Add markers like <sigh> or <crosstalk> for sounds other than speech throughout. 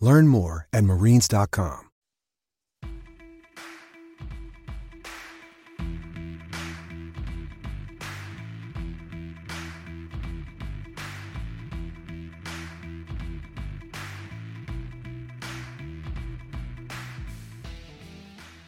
Learn more at marines.com.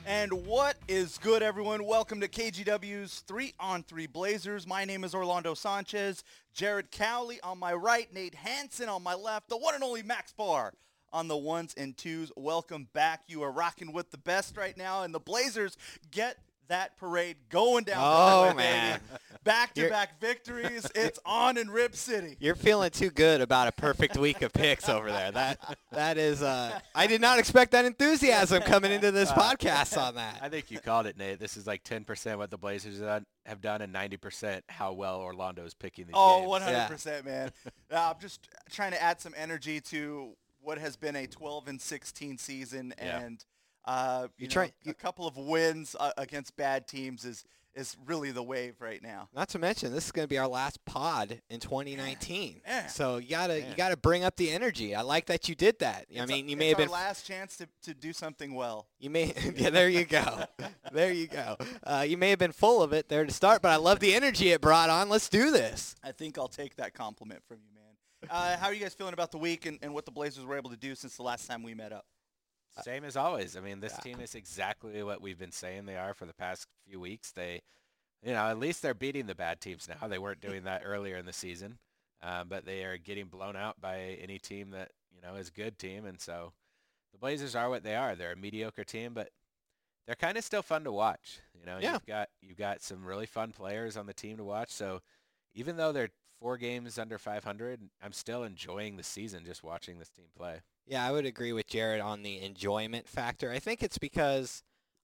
And what is good, everyone? Welcome to KGW's 3 on 3 Blazers. My name is Orlando Sanchez. Jared Cowley on my right, Nate Hansen on my left, the one and only Max Barr on the ones and twos. Welcome back. You are rocking with the best right now, and the Blazers get that parade going down. Oh, Broadway, man. Back-to-back victories. It's on in Rip City. You're feeling too good about a perfect week of picks over there. That that is uh I did not expect that enthusiasm coming into this podcast on that. I think you called it, Nate. This is like 10% what the Blazers have done- have done and 90% how well Orlando is picking these Oh, games. 100%, man. Uh, I'm just trying to add some energy to what has been a 12 and 16 season, Yeah. and uh, you You know, try- a couple of wins uh, against bad teams is is really the wave right now. Not to mention this is going to be our last pod in 2019. Yeah. So you got to Yeah. you got to bring up the energy. I like that you did that. I It's mean, a- you may have been last chance to, to do something well. You may, <laughs> yeah, there you go, <laughs> there you go. Uh, you may have been full of it there to start, but I love the energy it brought on. Let's do this. I think I'll take that compliment from you, man. Uh, how are you guys feeling about the week and, and what the Blazers were able to do since the last time we met up? Same as always. I mean, this Yeah. team is exactly what we've been saying they are for the past few weeks. They, you know, at least they're beating the bad teams now. They weren't doing that earlier in the season, um, but they are getting blown out by any team that you know is a good team. And so, the Blazers are what they are. They're a mediocre team, but they're kind of still fun to watch. You know, Yeah. you've got you've got some really fun players on the team to watch. So, even though they're four games under 500, I'm still enjoying the season just watching this team play. Yeah, I would agree with Jared on the enjoyment factor. I think it's because,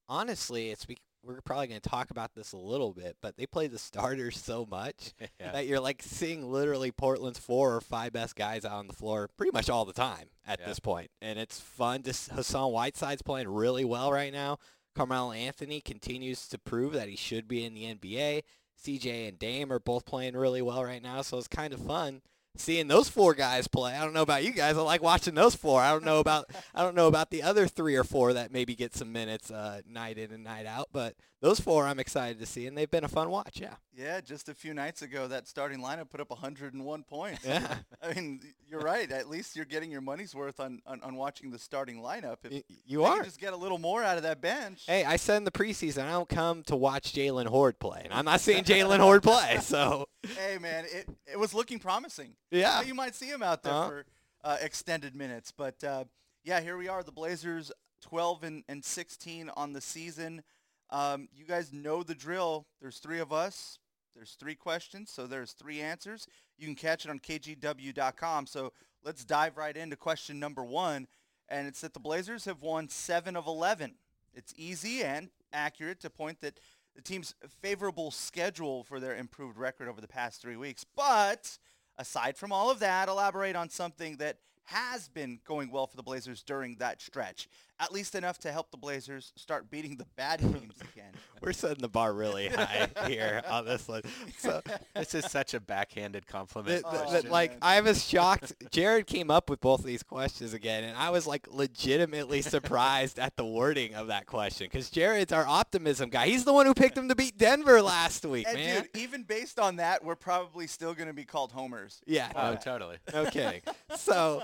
honestly, it's be- we're probably going to talk about this a little bit, but they play the starters so much <laughs> yeah. that you're like seeing literally Portland's four or five best guys out on the floor pretty much all the time at Yeah. this point, and it's fun. Just Hassan Whiteside's playing really well right now. Carmelo Anthony continues to prove that he should be in the NBA. CJ and Dame are both playing really well right now, so it's kind of fun seeing those four guys play. I don't know about you guys. I like watching those four. I don't know about I don't know about the other three or four that maybe get some minutes uh, night in and night out, but those four I'm excited to see, and they've been a fun watch. Yeah. Yeah, just a few nights ago, that starting lineup put up 101 points. Yeah. <laughs> I mean, you're right. At least you're getting your money's worth on, on, on watching the starting lineup. If Y- you are. just get a little more out of that bench. Hey, I said in the preseason I don't come to watch Jaylen Hoard play, and I'm not seeing <laughs> Jaylen Hoard play. So Hey, man, it, it was looking promising. yeah, You might see him out there Uh-huh. for uh, extended minutes. But, uh, yeah, here we are. The Blazers 12 and, and 16 on the season. Um, you guys know the drill. There's three of us. There's three questions, so there's three answers. You can catch it on kgw.com. So let's dive right into question number one. And it's that the Blazers have won 7 of 11. It's easy and accurate to point that the team's favorable schedule for their improved record over the past three weeks. But aside from all of that, elaborate on something that has been going well for the Blazers during that stretch. At least enough to help the Blazers start beating the bad <laughs> teams again. we're setting the bar really <laughs> high here on this one. So this is such a backhanded compliment. that, that- Oh, that, like. I was shocked. Jared came up with both of these questions again, and I was like legitimately surprised at the wording of that question because Jared's our optimism guy. He's the one who picked them to beat Denver last week, And man. dude, even based on that, we're probably still going to be called homers. yeah, oh, uh, no, <laughs> totally. Okay. So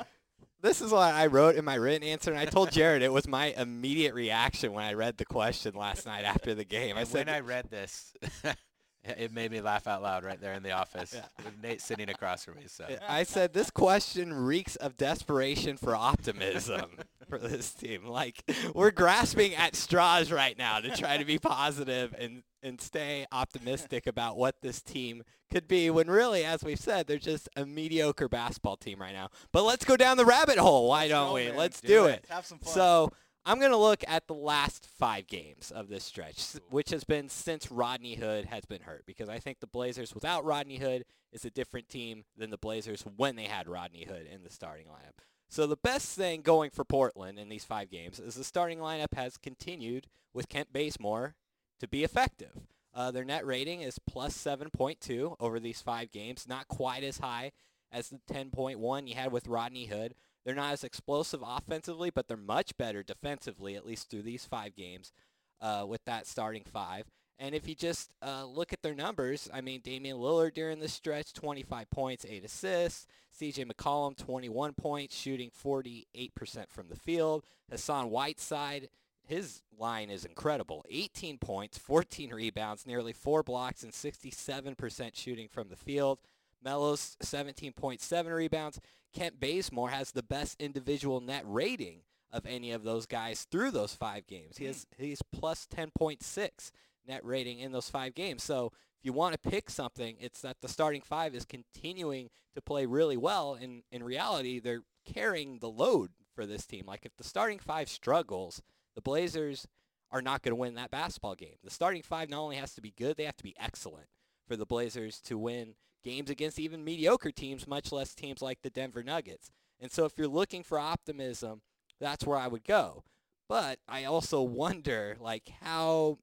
this is what I wrote in my written answer, and I told Jared it was my immediate reaction when I read the question last night after the game. I said, when I read this, <laughs> it made me laugh out loud right there in the office Yeah. with Nate sitting across from me. So I said this question reeks of desperation for optimism <laughs> for this team. Like we're grasping at straws right now to try to be positive and and stay optimistic about what this team could be when really as we've said they're just a mediocre basketball team right now. But let's go down the rabbit hole, why Let's don't go, we? man. Let's Do do, it. it. Have some fun. So I'm going to look at the last five games of this stretch, which has been since Rodney Hood has been hurt, because I think the Blazers without Rodney Hood is a different team than the Blazers when they had Rodney Hood in the starting lineup. So the best thing going for Portland in these five games is the starting lineup has continued with Kent Bazemore to be effective. Uh, their net rating is plus 7.2 over these five games, not quite as high as the 10.1 you had with Rodney Hood. They're not as explosive offensively, but they're much better defensively, at least through these five games uh, with that starting five. And if you just uh, look at their numbers, I mean, Damian Lillard during this stretch, 25 points, 8 assists. CJ McCollum, 21 points, shooting 48% from the field. Hassan Whiteside, his line is incredible. 18 points, 14 rebounds, nearly 4 blocks, and 67% shooting from the field. Melo's 17.7 rebounds. Kent Bazemore has the best individual net rating of any of those guys through those five games. He has hmm. he's plus 10.6 net rating in those five games. So if you want to pick something, it's that the starting five is continuing to play really well. And in reality, they're carrying the load for this team. Like if the starting five struggles, the Blazers are not going to win that basketball game. The starting five not only has to be good, they have to be excellent for the Blazers to win games against even mediocre teams, much less teams like the Denver Nuggets. And so if you're looking for optimism, that's where I would go. But I also <laughs> wonder like how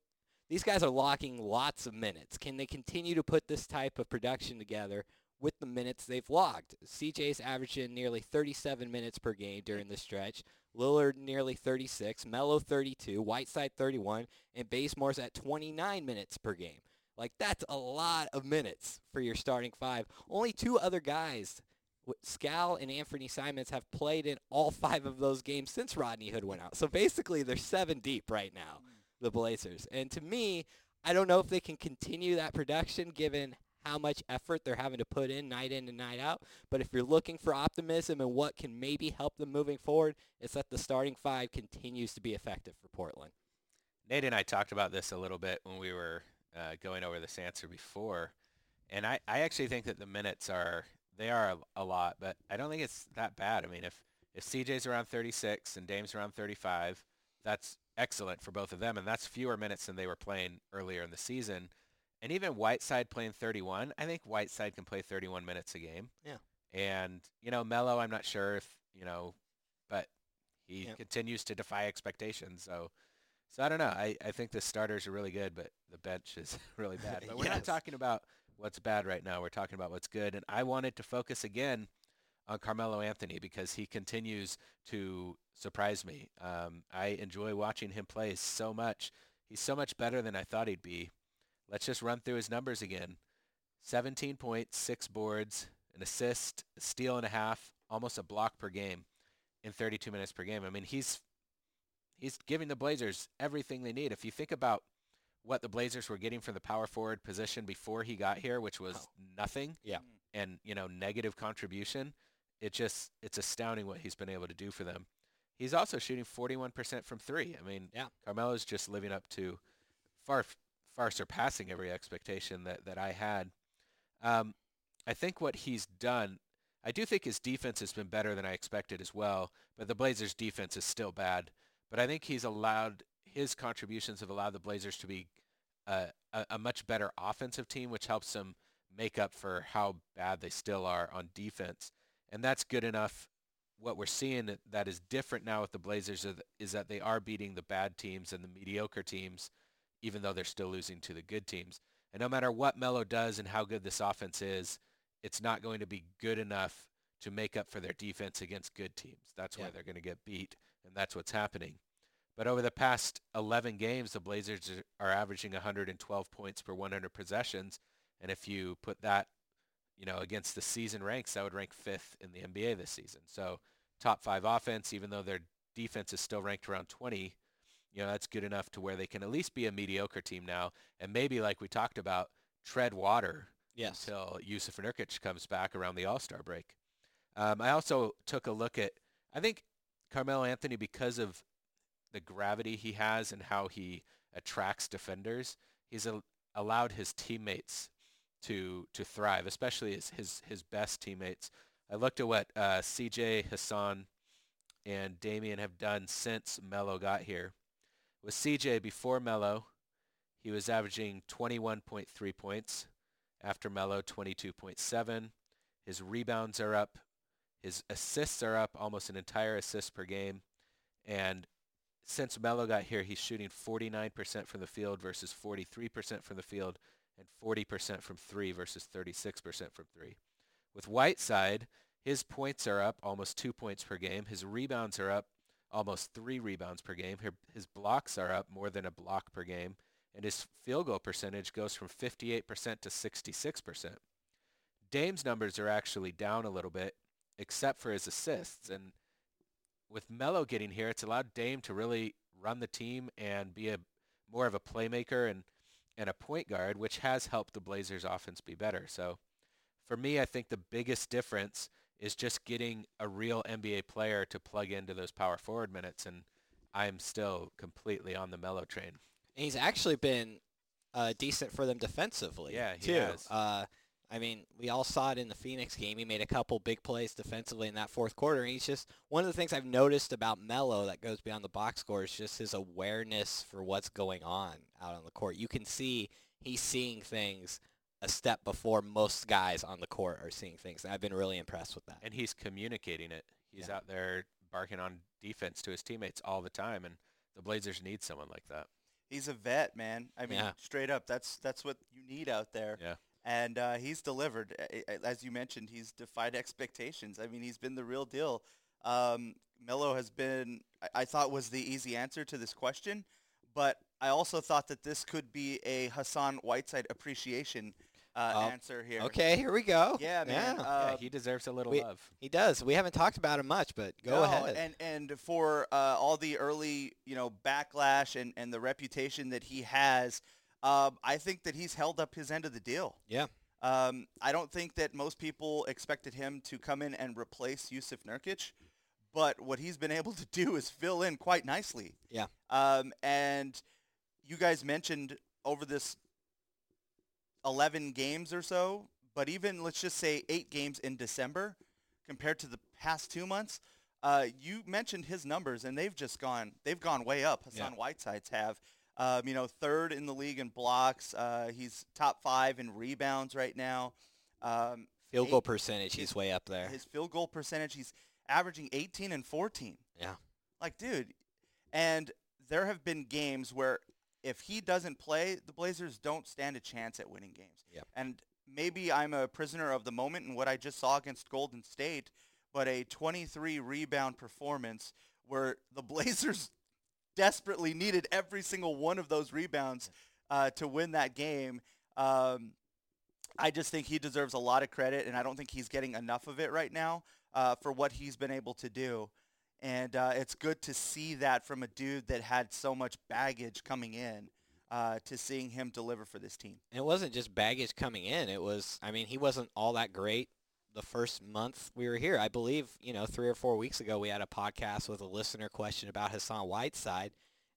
these guys are locking lots of minutes. Can they continue to put this type of production together with the minutes they've logged? CJ's averaging nearly 37 minutes per game during the stretch. Lillard nearly 36, Melo 32, Whiteside 31, and Bazemore's at 29 minutes per game. Like that's a lot of minutes for your starting five. Only two other guys, Skal and Anthony Simons, have played in all five of those games since Rodney Hood went out. So basically, they're seven deep right now, mm. the Blazers. And to me, I don't know if they can continue that production given how much effort they're having to put in night in and night out. But if you're looking for optimism and what can maybe help them moving forward, it's that the starting five continues to be effective for Portland. Nate and I talked about this a little bit when we were uh, going over this answer before, and I, I actually think that the minutes are they are a, a lot, but I don't think it's that bad. I mean, if if CJ's around 36 and Dame's around 35, that's excellent for both of them, and that's fewer minutes than they were playing earlier in the season. And even Whiteside playing 31, I think Whiteside can play 31 minutes a game. Yeah. And you know, Melo, I'm not sure if you know, but he Yeah. continues to defy expectations. So. So I don't know. I, I think the starters are really good, but the bench is <laughs> really <laughs> bad. But we're not talking about what's bad right now. We're talking about what's good. And I wanted to focus again on Carmelo Anthony because he continues to surprise me. Um, I enjoy watching him play so much. He's so much better than I thought he'd be. Let's just run through his numbers again. 17 points, six boards, an assist, a steal and a half, almost a block per game in 32 minutes per game. I mean, he's he's giving the Blazers everything they need. If you think about what the Blazers were getting for the power forward position before he got here, which was Wow. nothing, Yeah. and you know negative contribution, it just it's astounding what he's been able to do for them. He's also shooting 41% from three. I mean, Yeah. Carmelo's just living up to far far surpassing every expectation that that I had. Um, I think what he's done, I do think his defense has been better than I expected as well. But the Blazers' defense is still bad. But I think he's allowed his contributions have allowed the Blazers to be a, a, a much better offensive team, which helps them make up for how bad they still are on defense. And that's good enough. What we're seeing that- is different now with the Blazers is- is that they are beating the bad teams and the mediocre teams, even though they're still losing to the good teams. And no matter what Melo does and how good this offense is, it's not going to be good enough to make up for their defense against good teams. That's why they're going to get beat, and that's what's happening. But over the past 11 games, the Blazers are- averaging 112 points per 100 possessions, and if you put that, you know, against the season ranks, that would rank fifth in the NBA this season. So top five offense, even though their defense is still ranked around 20. You know, that's good enough to where they can at least be a mediocre team now, and maybe like we talked about, tread water Yes. until Jusuf Nurkic comes back around the All-Star break. Um, I also took a look at, I think Carmelo Anthony, because of the gravity he has and how he attracts defenders, he's a, allowed his teammates to to thrive, especially his his, his best teammates. I looked at what uh, C.J. Hassan and Damian have done since Melo got here. With C.J. before Melo, he was averaging 21.3 points. After Melo, 22.7. His rebounds are up. His assists are up almost an entire assist per game. And since Melo got here, he's shooting 49% from the field versus 43% from the field and 40% from three versus 36% from three. With Whiteside, his points are up almost two points per game. His rebounds are up almost three rebounds per game. His blocks are up more than a block per game. And his field goal percentage goes from 58% to 66%. Dame's numbers are actually down a little bit, except for his assists. And with Melo getting here, it's allowed Dame to really run the team and be a more of a playmaker and, and a point guard, which has helped the Blazers offense be better. So for me, I think the biggest difference is just getting a real NBA player to plug into those power forward minutes. And I'm still completely on the Melo train. And he's actually been uh, decent for them defensively. Yeah, he too. has. Uh, I mean, we all saw it in the Phoenix game. He made a couple big plays defensively in that fourth quarter. And he's just one of the things I've noticed about Melo that goes beyond the box score is just his awareness for what's going on out on the court. You can see he's seeing things a step before most guys on the court are seeing things. And I've been really impressed with that. And he's communicating it. He's Yeah. out there barking on defense to his teammates all the time, and the Blazers need someone like that. He's a vet, man. I mean, Yeah. straight up, that's that's what you need out there. Yeah. And uh, he's delivered. A- a- As you mentioned, he's defied <laughs> expectations. I mean, he's been the real deal. Um, Melo has been, I, I thought, was the easy answer to this question, but I also thought that this could be a Hassan Whiteside appreciation uh, Oh, answer here. Okay, here we go. Yeah, man. Yeah. Uh, yeah, he deserves a little we- love. he does. We haven't talked about him much, but go No, ahead. And and for uh, all the early you know backlash and, and the reputation that he has, um, I think that he's held up his end of the deal. yeah. Um, I don't think that most people expected him to come in and replace Jusuf Nurkic, but what he's been able to do is fill in quite nicely. Yeah. Um, and you guys mentioned over this 11 games or so, but even let's just say eight games in December compared to the past two months, uh, you mentioned his numbers and they've just gone, they've gone way up. Hassan Whiteside's have. Um, you know, third in the league in blocks. Uh, he's top five in rebounds right now. Um, Field eight- goal percentage, he's way up there. his field goal percentage, he's averaging 18 and 14. Yeah. Like, dude. And there have been games where if he doesn't play, the Blazers don't stand a chance at winning games. Yep. And maybe I'm a prisoner of the moment in what I just saw against Golden State, but a 23 rebound performance where the <laughs> Blazers desperately needed every single one of those rebounds uh, to win that game. Um, I just think he deserves a lot of credit, and I don't think he's getting enough of it right now uh, for what he's been able to do. And uh, it's good to see that from a dude that had so much baggage coming in uh, to seeing him deliver for this team. And it wasn't just baggage coming in. It was, I mean, he wasn't all that great the first month we were here. I believe, you know, three or four weeks ago, we had a podcast with a listener question about Hassan Whiteside.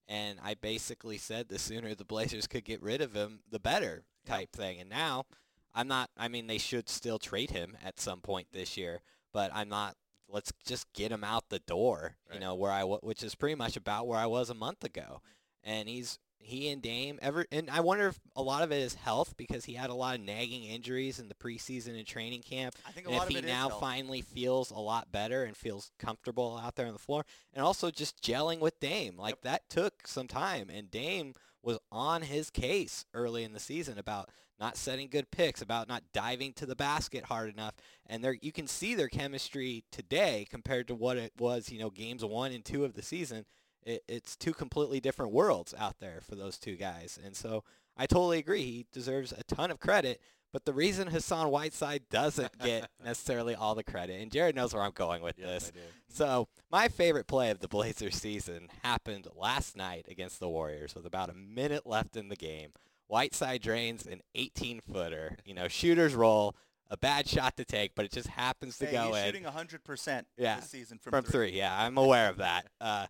And I basically said the sooner the Blazers could get rid of him, the better type thing. And now I'm not, I mean, they should still trade him at some point this year, but I'm not, let's just get him out the door, you know, where I, which is pretty much about where I was a month ago. And he's, he and Dame ever and I wonder if a lot of it is health because he had a lot of nagging injuries in the preseason and training camp. I think a And lot if of he it now finally feels a lot better and feels comfortable out there on the floor and also just gelling with Dame. Like that took some time and Dame was on his case early in the season about not setting good picks, about not diving to the basket hard enough. And there you can see their chemistry today compared to what it was, you know, games 1 and 2 of the season it, it's two completely different worlds out there for those two guys. And so I totally agree. He deserves a ton of credit, But the reason Hassan Whiteside doesn't get <laughs> necessarily all the credit, and Jared knows where I'm going with Yes, this. So my favorite play of the Blazers season happened last night against the Warriors with about a minute left in the game. Whiteside drains an 18-footer. You know, shooters roll, a bad shot to take, but it just happens to Hey, go he's in. shooting 100% Yeah, this season from, from three. Yeah, I'm aware of that. <laughs> Uh,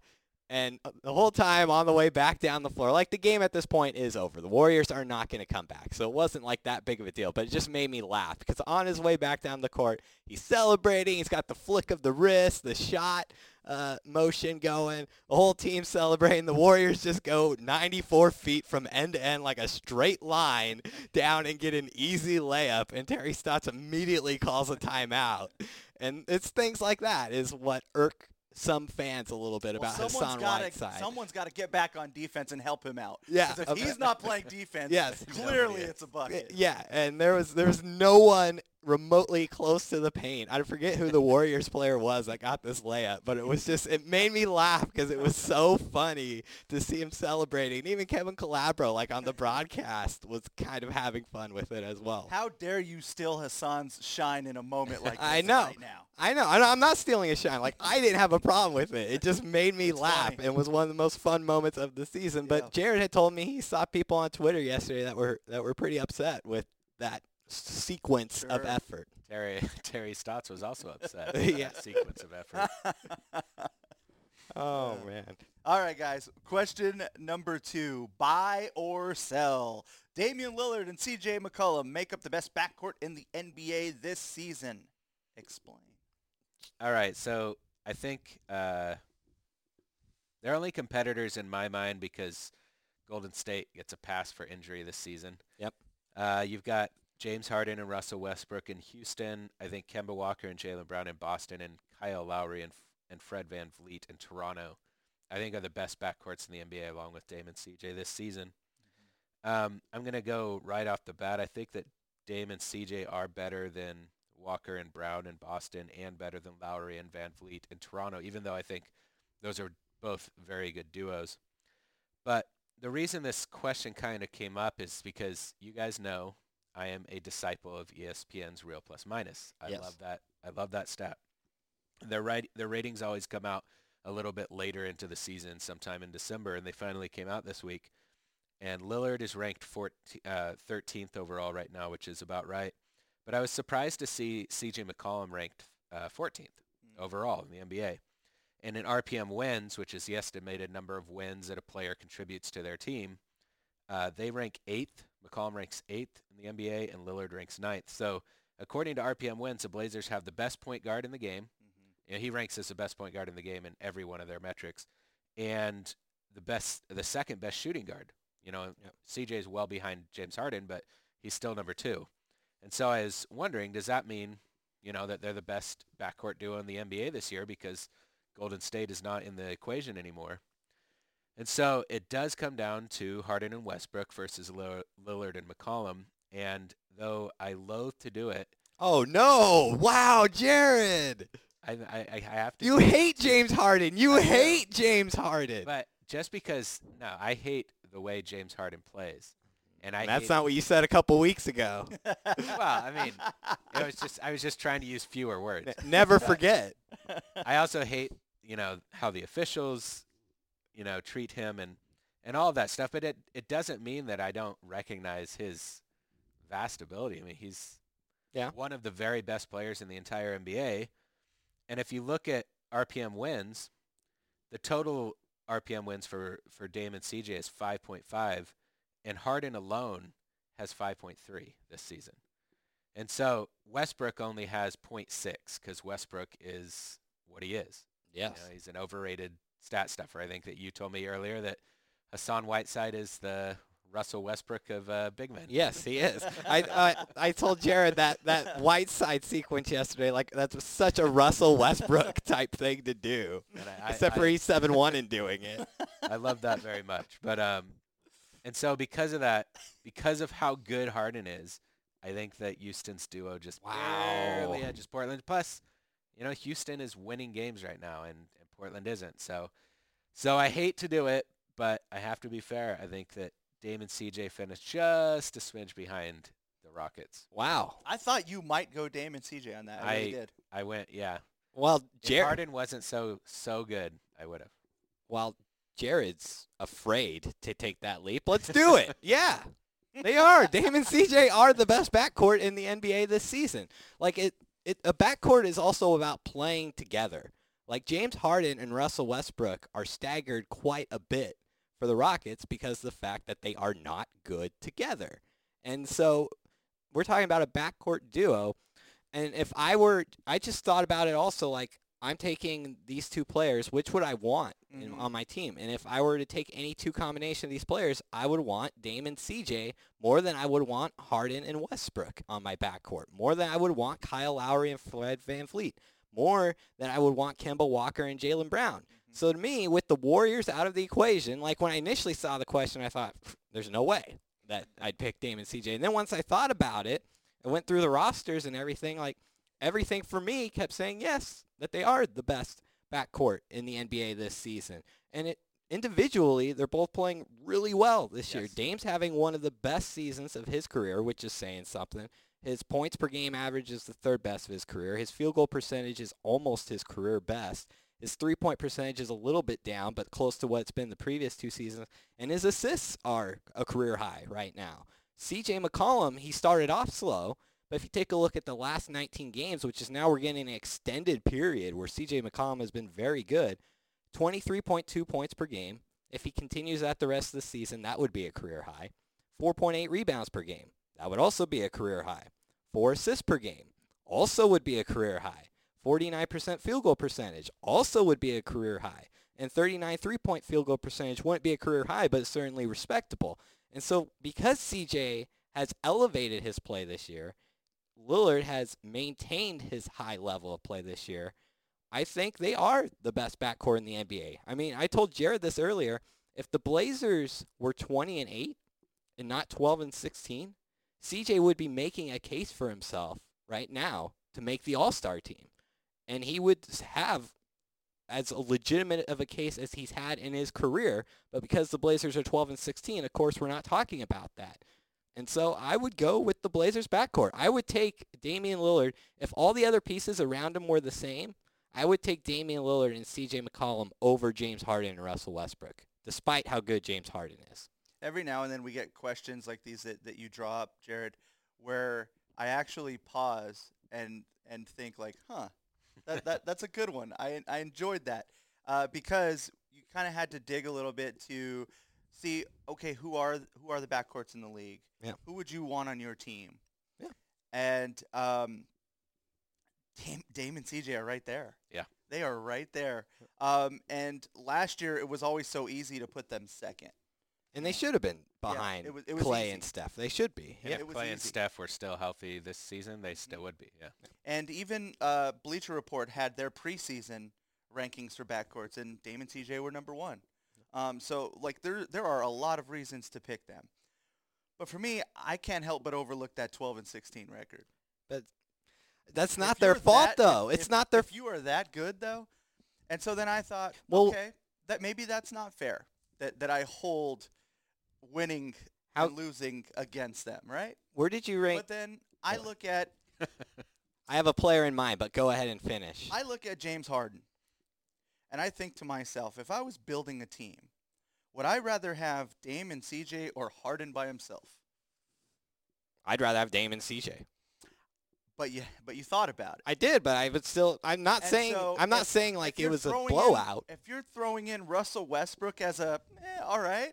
and the whole time on the way back down the floor, like the game at this point is over. The Warriors are not going to come back. So it wasn't like that big of a deal, but it just made me laugh because on his way back down the court, he's celebrating. He's got the flick of the wrist, the shot uh, motion going. The whole team celebrating. The Warriors just go 94 feet from end to end like a straight line down and get an easy layup. And Terry Stotts immediately calls a timeout. And it's things like that is what irk some fans a little bit Well, about Hassan gotta, Whiteside. Someone's got to get back on defense and help him out. Yeah, if okay. he's not playing defense, <laughs> Yes. clearly it's a bucket. Yeah, and there was there was no one remotely close to the paint. I forget who the Warriors player was that got this layup, but it was just it made me laugh because it was so funny to see him celebrating. And even Kevin Calabro, like on the broadcast, was kind of having fun with it as well. How dare you steal Hassan's shine in a moment like this I know. right now? I know. I know, I'm not stealing a shine. Like I didn't have a problem with it. It just made me laugh. funny. It was one of the most fun moments of the season. But Yeah. Jared had told me he saw people on Twitter yesterday that were that were pretty upset with that s- sequence of effort. Terry <laughs> Terry Stotts was also upset. <laughs> Yeah. yeah. Sequence of effort. <laughs> Oh man. All right, guys. Question number two: Buy or sell? Damian Lillard and C.J. McCollum make up the best backcourt in the NBA this season. Explain. All right, so I think uh, they're only competitors in my mind because Golden State gets a pass for injury this season. Yep. Uh, you've got James Harden and Russell Westbrook in Houston. I think Kemba Walker and Jaylen Brown in Boston and Kyle Lowry and, and Fred Van Vliet in Toronto. I think are the best backcourts in the NBA along with Dame and CJ this season. Um, I'm going to go right off the bat. I think that Dame and CJ are better than Walker and Brown in Boston and better than Lowry and VanVleet in Toronto, even though I think those are both very good duos. But the reason this question kind of came up is because you guys know I am a disciple of ESPN's Real Plus Minus. I Yes. love that. I love that stat. Their right, their ratings always come out a little bit later into the season, sometime in December, and they finally came out this week. And Lillard is ranked 14, uh, 13th overall right now, which is about right. But I was surprised to see C.J. McCollum ranked uh, 14th overall in the NBA. And in RPM wins, which is the estimated number of wins that a player contributes to their team, uh, they rank eighth. McCollum ranks eighth in the NBA, and Lillard ranks ninth. So according to RPM wins, the Blazers have the best point guard in the game. Mm-hmm. You know, he ranks as the best point guard in the game in every one of their metrics, and the best, the second best shooting guard. You know, CJ is well behind James Harden, but he's still number two. And so I was wondering, does that mean, you know, that they're the best backcourt duo in the NBA this year because Golden State is not in the equation anymore? And so it does come down to Harden and Westbrook versus Lillard and McCollum. And though I loathe to do it, Oh no! Wow, Jared, I, I, I have to. you hate James Harden. You hate James Harden. But just because, no, I hate the way James Harden plays. And I That's not what you said a couple weeks ago. <laughs> well, I mean, it was just I was just trying to use fewer words. Never forget. I also hate, you know, how the officials, you know, treat him and and all of that stuff. But it it doesn't mean that I don't recognize his vast ability. I mean, he's Yeah. one of the very best players in the entire NBA. And if you look at RPM wins, the total RPM wins for for Dame and CJ is 5.5, and Harden alone has 5.3 this season. And so Westbrook only has 0.6 because Westbrook is what he is. You Yes. know, he's an overrated stat stuffer. I think that you told me earlier that Hassan Whiteside is the Russell Westbrook of uh, big men. Yes, he is. I, I I told Jared that that Whiteside sequence yesterday, like that's such a Russell Westbrook <laughs> type thing to do. I, Except I, for he's seven one in doing it. I love that very much. But um, and so because of that, because of how good Harden is, I think that Houston's duo just Wow. barely edges Portland. Plus, you know, Houston is winning games right now, and Portland isn't. So, so I hate to do it, but I have to be fair. I think that Dame and CJ finished just a smidge behind the Rockets. Wow. I thought you might go Dame and CJ on that. I, really I- did. I went, yeah. Well, If Jared. Harden wasn't so so good, I would have. Well, Jared's afraid to take that leap. Let's do it. <laughs> yeah. They are. Dame and CJ are the best backcourt in the NBA this season. Like it, it a backcourt is also about playing together. Like James Harden and Russell Westbrook are staggered quite a bit for the Rockets because of the fact that they are not good together. And so we're talking about a backcourt duo. And if I were, I just thought about it also like I'm taking these two players, which would I want in, Mhm. on my team? And if I were to take any two combination of these players, I would want Dame and CJ more than I would want Harden and Westbrook on my backcourt, more than I would want Kyle Lowry and Fred VanVleet, more than I would want Kemba Walker and Jaylen Brown. Mm-hmm. So to me, with the Warriors out of the equation, like when I initially saw the question, I thought, there's no way that I'd pick Dame and CJ. And then once I thought about it, I went through the rosters and everything, like everything for me kept saying yes, that they are the best backcourt in the NBA this season. And it individually, they're both playing really well this year. Yes. Dame's having one of the best seasons of his career, which is saying something. His points per game average is the third best of his career. His field goal percentage is almost his career best. His three-point percentage is a little bit down, but close to what it's been the previous two seasons. And his assists are a career high right now. C.J. McCollum, he started off slow, but if you take a look at the last 19 games, which is now we're getting an extended period where C.J. McCollum has been very good, 23.2 points per game. If he continues that the rest of the season, that would be a career high. 4.8 rebounds per game. That would also be a career high. Four assists per game. Also would be a career high. 49% field goal percentage. Also would be a career high. And 39 three-point field goal percentage wouldn't be a career high, but it's certainly respectable. And so because CJ has elevated his play this year, Lillard has maintained his high level of play this year. I think they are the best backcourt in the NBA. I mean, I told Jared this earlier. If the Blazers were 20 and 8 and not 12 and 16, CJ would be making a case for himself right now to make the All-Star team. And he would have as legitimate of a case as he's had in his career, but because the Blazers are 12 and 16, of course we're not talking about that. And so I would go with the Blazers backcourt. I would take Damian Lillard if all the other pieces around him were the same. I would take Damian Lillard and CJ McCollum over James Harden and Russell Westbrook, despite how good James Harden is. Every now and then we get questions like these that, that you draw up, Jared, where I actually pause and and think like, huh, that, that <laughs> that's a good one. I I enjoyed that uh, because you kind of had to dig a little bit to see, okay, who are who are the backcourts in the league? Yeah. Who would you want on your team? Yeah. And um, Dame, Dame and CJ are right there. Yeah. They are right there. Um, and last year it was always so easy to put them second. And they should have been Yeah, behind it was- it was Clay easy. and Steph. They should be. If Yeah, it was Clay and easy. Steph were still healthy this season, they still Mm-hmm. would be. Yeah. And even uh, Bleacher Report had their preseason rankings for backcourts, and Dame and CJ were number one. Um, so like there there are a lot of reasons to pick them. But for me, I can't help but overlook that 12 and 16 record. But that's If not their you're fault, that- though. if- it's if- not their. If you are that good, though, and so then I thought, Well- okay, that maybe that's not fair. That that I hold winning How- and losing against them, right? where did you rank? But then I look at <laughs> I have a player in mind, but go ahead and finish. I look at James Harden, and I think to myself, if I was building a team, would I rather have Dame and CJ or Harden by himself? I'd rather have Dame and CJ. But you, but you thought about it. I did, but I would still. I'm not And saying. so I'm not if- saying like it was a throwing in- blowout. if you're throwing in Russell Westbrook as a, eh, all right,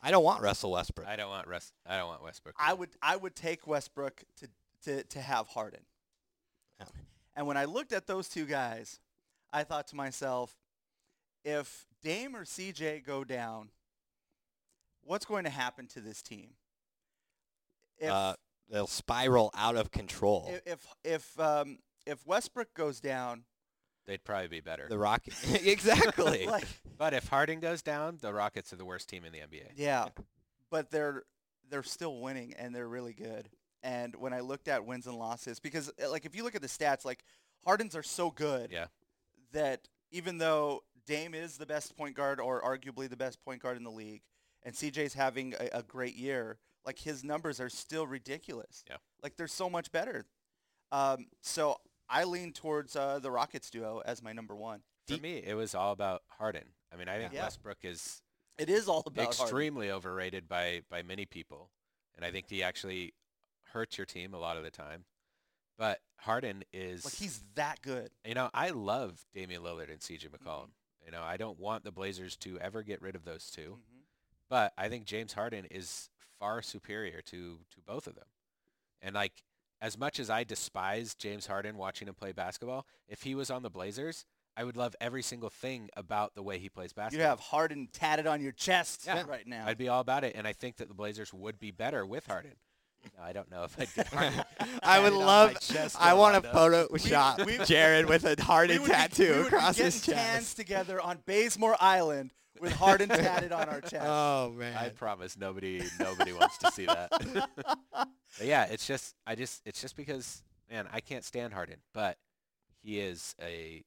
I don't want Russell Westbrook. I don't want Russ. I don't want Westbrook. I would I would take Westbrook to to to have Harden. Yeah. And when I looked at those two guys, I thought to myself, if Dame or CJ go down, what's going to happen to this team? If uh, they'll spiral out of control. if if if, um, if Westbrook goes down, They'd probably be better. the Rockets. <laughs> exactly. <laughs> like But if Harden goes down, the Rockets are the worst team in the NBA. yeah, but they're they're still winning and they're really good. And when I looked at wins and losses, because uh, like if you look at the stats, like Hardens are so good Yeah. that even though Dame is the best point guard or arguably the best point guard in the league, and CJ's having a, a great year, like his numbers are still ridiculous. Yeah. Like they're so much better. Um, so I lean towards uh, the Rockets duo as my number one. For me, it was all about Harden. I mean, I think Yeah. Westbrook is It is all about Harden. extremely overrated by by many people, and I think he actually hurts your team a lot of the time. But Harden is Like he's that good. you know, I love Damian Lillard and CJ Mm-hmm. McCollum. You know, I don't want the Blazers to ever get rid of those 2 Mhm. but I think James Harden is far superior to to both of them. And like as much as I despise James Harden watching him play basketball, if he was on the Blazers, I would love every single thing about the way he plays basketball. You have Harden tatted on your chest Yeah. right now. I'd be all about it, and I think that the Blazers would be better with Harden. No, I don't know if I'd get <laughs> Harden. I would tatted on my love. I want to Orlando. Photoshop we- <laughs> Jared with a Harden would be- tattoo we would across be his getting tans together on Bazemore Island with <laughs> Harden tatted on our chest. Oh man. I promise nobody nobody wants to see that. But yeah, it's just I just it's just because man, I can't stand Harden, but he is a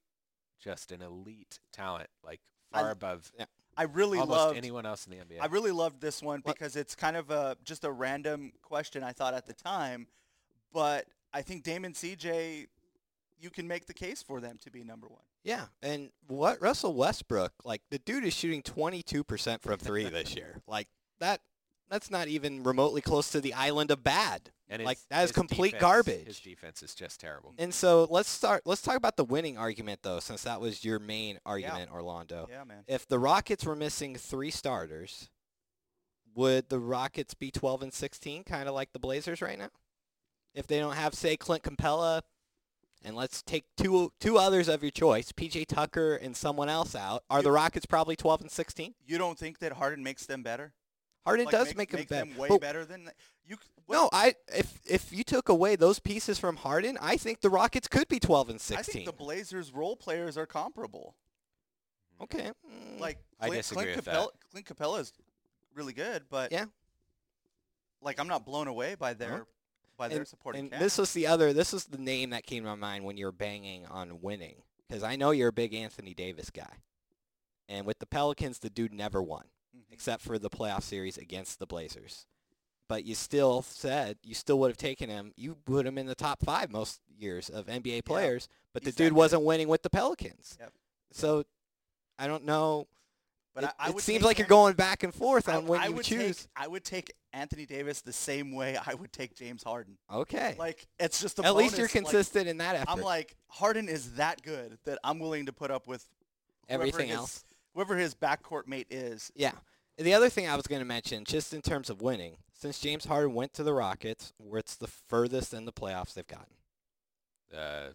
just an elite talent, like I- far above I really almost loved anyone else in the NBA. I really loved this one What- because it's kind of a just a random question I thought at the time, but I think Damon CJ, you can make the case for them to be number one. Yeah, and what Russell Westbrook, like the dude is shooting 22% from 3 this year. Like that that's not even remotely close to the island of bad. and like his- that is complete defense- garbage. His defense is just terrible. And so let's start let's talk about the winning argument though since that was your main argument Orlando. Yeah, man. If the Rockets were missing 3 starters, would the Rockets be 12 and 16 kind of like the Blazers right now? If they don't have say Clint Capela and let's take two two others of your choice, PJ Tucker and someone else out, are You- the Rockets probably 12 and 16? You don't think that Harden makes them better? Harden Like, does make, make, make them better. way but better than th- you. c- what- No, I if if you took away those pieces from Harden, I think the Rockets could be 12 and I 16. think the Blazers role players are comparable. okay. mm, Like I Clint, disagree Clint with that. Capela, Clint Capela is really good, but Yeah. like I'm not blown away by their by their and, supporting and cast. this was the other this was the name that came to my mind when you were banging on winning because I know you're a big Anthony Davis guy. And with the Pelicans, the dude never won. Except for the playoff series against the Blazers. But you still said you still would have taken him. You put him in the top five most years of NBA players, but the dude good. wasn't winning with the Pelicans. Yep. So I don't know. But it I, I it seems like you're going back and forth I- on when I you would choose. Take, I would take Anthony Davis the same way I would take James Harden. okay. Like it's just a At least you're bonus, like, consistent in that effort. I'm like Harden is that good that I'm willing to put up with Everything his- else. Whoever his backcourt mate is. Yeah. The other thing I was going to mention, just in terms of winning, since James Harden went to the Rockets, where it's the furthest in the playoffs they've gotten. Uh,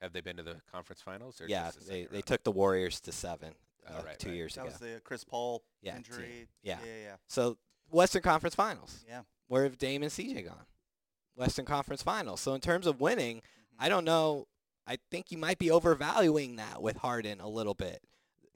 have they been to the conference finals? Or yeah, just the they, second they took the Warriors to seven Oh, uh, right, two right. years That ago. That was the Chris Paul Yeah, team. injury. Yeah. yeah, yeah. So Western Conference Finals. Yeah. Where have Dame and CJ gone? Western Conference Finals. So in terms of winning, Mhm. I don't know. I think you might be overvaluing that with Harden a little bit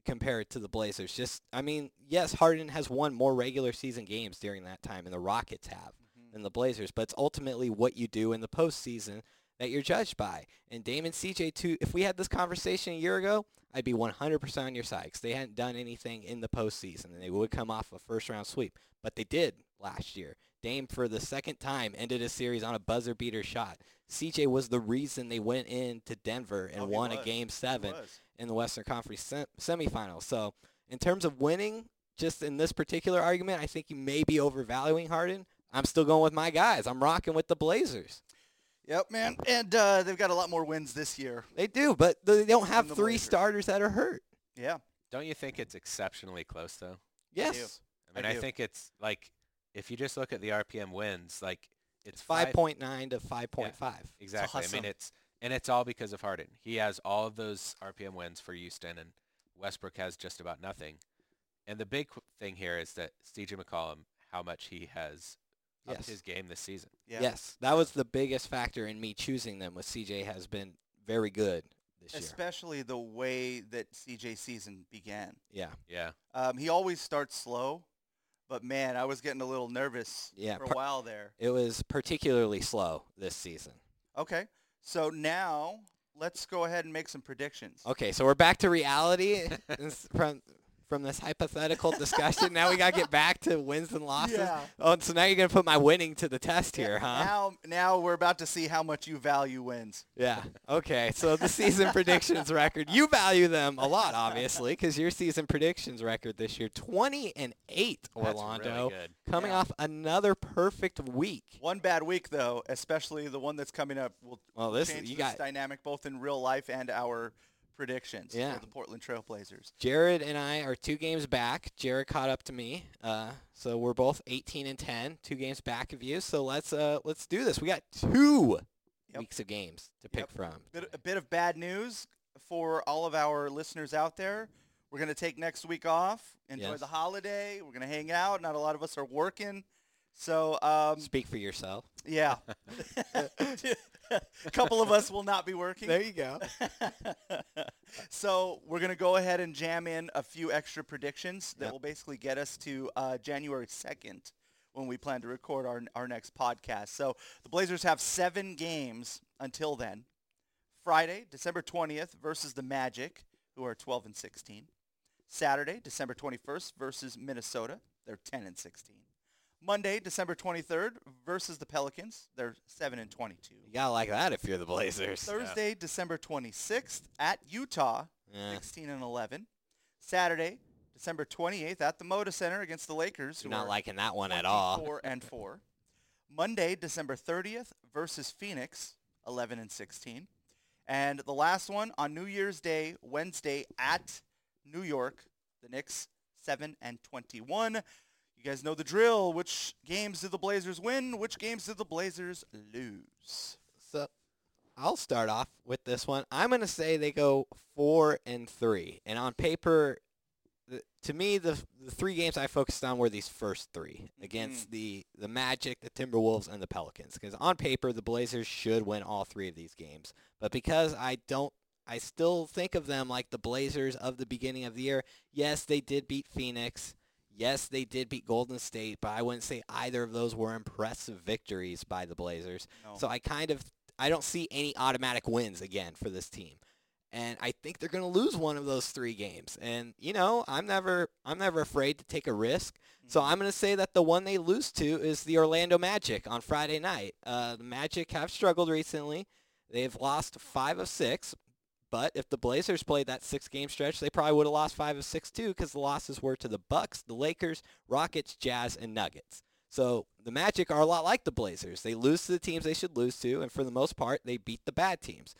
compared to the Blazers. Just, I mean, yes, Harden has won more regular season games during that time, and the Rockets have Mhm. than the Blazers. But it's ultimately what you do in the postseason that you're judged by. And Dame and CJ, too, if we had this conversation a year ago, I'd be 100% on your side because they hadn't done anything in the postseason, and they would come off a first-round sweep. But they did last year. Dame, for the second time, ended a series on a buzzer beater shot. CJ was the reason they went into Denver and Oh, he won a game seven in the Western Conference sem- semifinals. So in terms of winning, just in this particular argument, I think you may be overvaluing Harden. I'm still going with my guys. I'm rocking with the Blazers. Yep, man. And uh, they've got a lot more wins this year. They do, but they don't have the three Blazers. starters that are hurt. Yeah. Don't you think it's exceptionally close though? Yes. I mean, I I, do. think it's like if you just look at the RPM wins, like it's It's five 5.9 to 5.5. Exactly. I mean, it's and it's all because of Harden. He has all of those RPM wins for Houston, and Westbrook has just about nothing. And the big thing here is that CJ McCollum, how much he has upped Yes. his game this season. Yeah. Yes, that was the biggest factor in me choosing them. Was CJ has been very good this year. Especially the way that CJ season began. Yeah, Yeah. Um, he always starts slow, but man, I was getting a little nervous Yeah, for a while there. it was particularly slow this season. Okay. So now let's go ahead and make some predictions. Okay, so we're back to reality. <laughs> From from this hypothetical discussion? now we got to get back to wins and losses. Yeah. Oh, so now you're going to put my winning to the test here, huh? Now, now we're about to see how much you value wins. Yeah. Okay. So the season predictions record, you value them a lot, obviously, because your season predictions record this year, 20 and 8, Orlando, really good. coming Yeah. off another perfect week. One bad week, though, especially the one that's coming up, will Well, will this- change you this got- dynamic both in real life and our predictions Yeah. for the Portland Trailblazers. Jared and I are two games back. Jared caught up to me, uh, so we're both 18 and 10, two games back of you. So let's uh, let's do this. We got two Yep. weeks of games to pick Yep. from. Bit, a bit of bad news for all of our listeners out there. We're going to take next week off, enjoy Yes. the holiday. We're going to hang out. Not a lot of us are working. So, um, Speak for yourself. yeah. <laughs> <laughs> <laughs> a <laughs> couple of us will not be working. There you go. <laughs> so we're going to go ahead and jam in a few extra predictions that Yep. will basically get us to uh, January 2nd when we plan to record our, our next podcast. So the Blazers have seven games until then. Friday, December 20th versus the Magic, who are 12 and 16. Saturday, December 21st versus Minnesota. They're 10 and 16. Monday, December 23rd versus the Pelicans. They're 7 and 22. You gotta like that if you're the Blazers. <laughs> Thursday, December 26th at Utah, Yeah. 16 and 11. Saturday, December 28th at the Moda Center against the Lakers, You're not liking that one at all. 4 and <laughs> 4. Monday, December 30th versus Phoenix, 11 and 16. And the last one on New Year's Day, Wednesday at New York, the Knicks, 7 and 21. You guys know the drill. Which games did the Blazers win? Which games did the Blazers lose? So I'll start off with this one. I'm going to say they go four and three. And on paper, the, to me, the, the three games I focused on were these first three against mm-hmm. the, the Magic, the Timberwolves, and the Pelicans. Because on paper, the Blazers should win all three of these games. But because I don't, I still think of them like the Blazers of the beginning of the year. Yes, they did beat Phoenix. Yes, they did beat Golden State, but I wouldn't say either of those were impressive victories by the Blazers. No. So I kind of I don't see any automatic wins again for this team. And I think they're going to lose one of those 3 games. And you know, I'm never I'm never afraid to take a risk. So I'm going to say that the one they lose to is the Orlando Magic on Friday night. Uh, the Magic have struggled recently. They've lost 5 of 6, but if the Blazers played that six-game stretch, they probably would have lost five of six too, because the losses were to the Bucks, the Lakers, Rockets, Jazz, and Nuggets. So the Magic are a lot like the Blazers. They lose to the teams they should lose to, and for the most part, they beat the bad teams.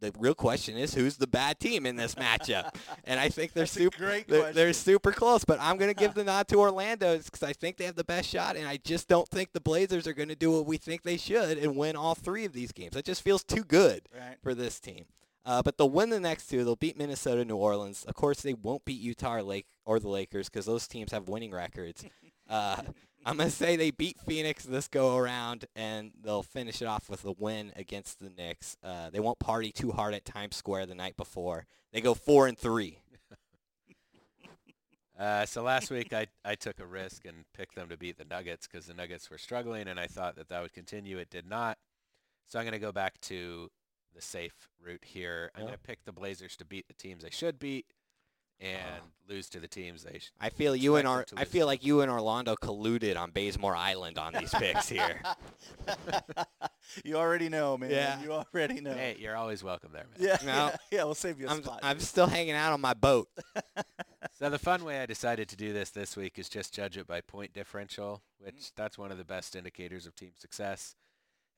The real question is who's the bad team in this matchup, <laughs> and I think they're super. great they're, they're super close, but I'm going to give <laughs> the nod to Orlando because I think they have the best shot, and I just don't think the Blazers are going to do what we think they should and win all three of these games. That just feels too good Right. for this team. Uh, but they'll win the next two. They'll beat Minnesota, New Orleans. Of course, they won't beat Utah or Lake or the Lakers because those teams have winning records. <laughs> Uh, I'm gonna say they beat Phoenix this go around, and they'll finish it off with a win against the Knicks. Uh, they won't party too hard at Times Square the night before. They go four and three. <laughs> Uh, so last week I, I took a risk and picked them to beat the Nuggets because the Nuggets were struggling and I thought that that would continue. It did not. So I'm going to go back to the safe route here. I'm Yeah. going to pick the Blazers to beat the teams they should beat ah. and lose to the teams they sh- I feel you and Expect Ar- I feel like you and Orlando colluded on Bazemore Island on these picks here. <laughs> <laughs> you already know, man. Yeah. You already know. Hey, you're always welcome there, man. Yeah, <laughs> No. yeah, yeah, we'll save you a I'm, spot. I'm still hanging out on my boat. So the fun way I decided to do this this week is just judge it by point differential, mm. which that's one of the best indicators of team success.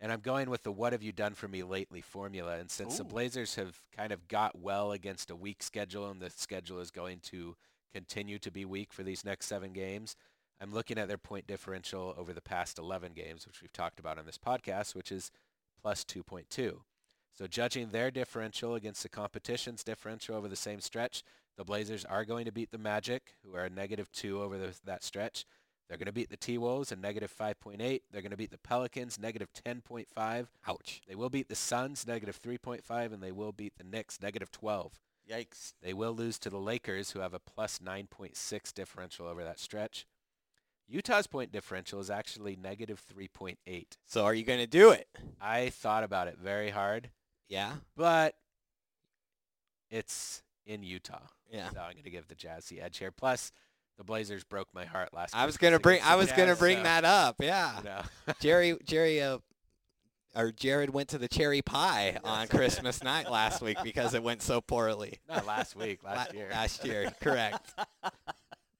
And I'm going with the what have you done for me lately formula. And since the Blazers have kind of got well against a weak schedule and the schedule is going to continue to be weak for these next seven games, I'm looking at their point differential over the past 11 games, which we've talked about on this podcast, which is plus 2.2. So judging their differential against the competition's differential over the same stretch, the Blazers are going to beat the Magic, who are a negative two over the, that stretch. They're going to beat the T-Wolves, a negative 5.8. They're going to beat the Pelicans, negative 10.5. Ouch. They will beat the Suns, negative 3.5, and they will beat the Knicks, negative 12. Yikes. They will lose to the Lakers, who have a plus 9.6 differential over that stretch. Utah's point differential is actually negative 3.8. So are you going to do it? I thought about it very hard, Yeah. but it's in Utah. Yeah. So I'm going to give the Jazz the edge here. Plus, the Blazers broke my heart last. I was gonna bring. I was gonna bring so, that up. Yeah. know. <laughs> Jerry. Jerry. Uh, or Jared went to the cherry pie on Christmas night last week because it went so poorly. <laughs> Not last week, last year. Last year, <laughs> correct.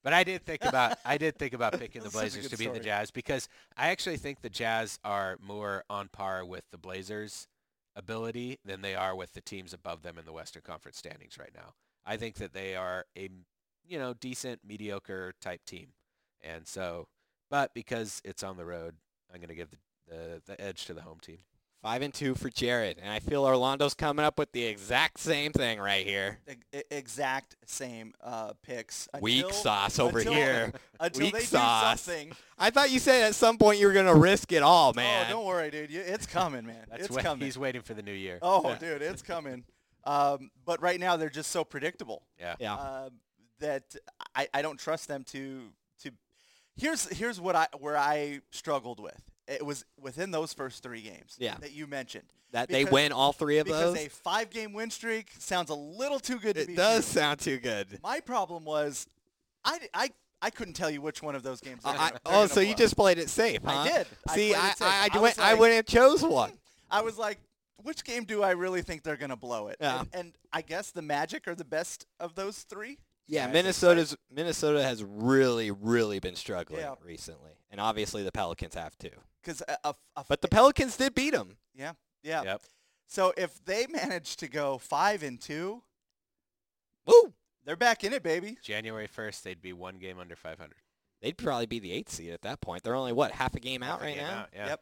But I did think about I did think about picking the That's such a Blazers to beat the. Jazz because I actually think the Jazz are more on par with the Blazers' ability than they are with the teams above them in the Western Conference standings right now. I think that they are a you know decent mediocre type team, and so but because it's on the road, I'm going to give the, the the edge to the home team. Five and two for Jared, and I feel Orlando's coming up with the exact same thing right here. E- exact same uh, picks. Weak sauce over until- here. <laughs> Until Weak they sauce. do something. I thought you said at some point you were gonna risk it all, man. Oh, don't worry, dude. You, it's coming, man. That's it's what coming. he's waiting for the new year. Oh, dude, it's coming. Um, but right now they're just so predictable Yeah. yeah. um, that I, I don't trust them to to. Here's here's what I where I struggled with. It was within those first three games Yeah. that you mentioned. that they win all three of because those. Because a five game win streak sounds a little too good to be It does true. sound too good. My problem was I, I, I couldn't tell you which one of those games. they're I, they're oh, so you just played it safe, I did. See, I, safe. I, I went, I like- went and chose one. <laughs> I was like, which game do I really think they're gonna blow it? Yeah. And, and I guess the Magic are the best of those three. Yeah, I Minnesota's Minnesota has really, really been struggling Yeah. recently, and obviously the Pelicans have too. Because a, a, a- But the Pelicans did beat them. yeah, yeah. Yep. So if they manage to go five and two, Woo! they're back in it, baby. January 1st, they'd be one game under 500. They'd probably be the eighth seed at that point. They're only what half a game out Half a right game now. out, yeah. Yep.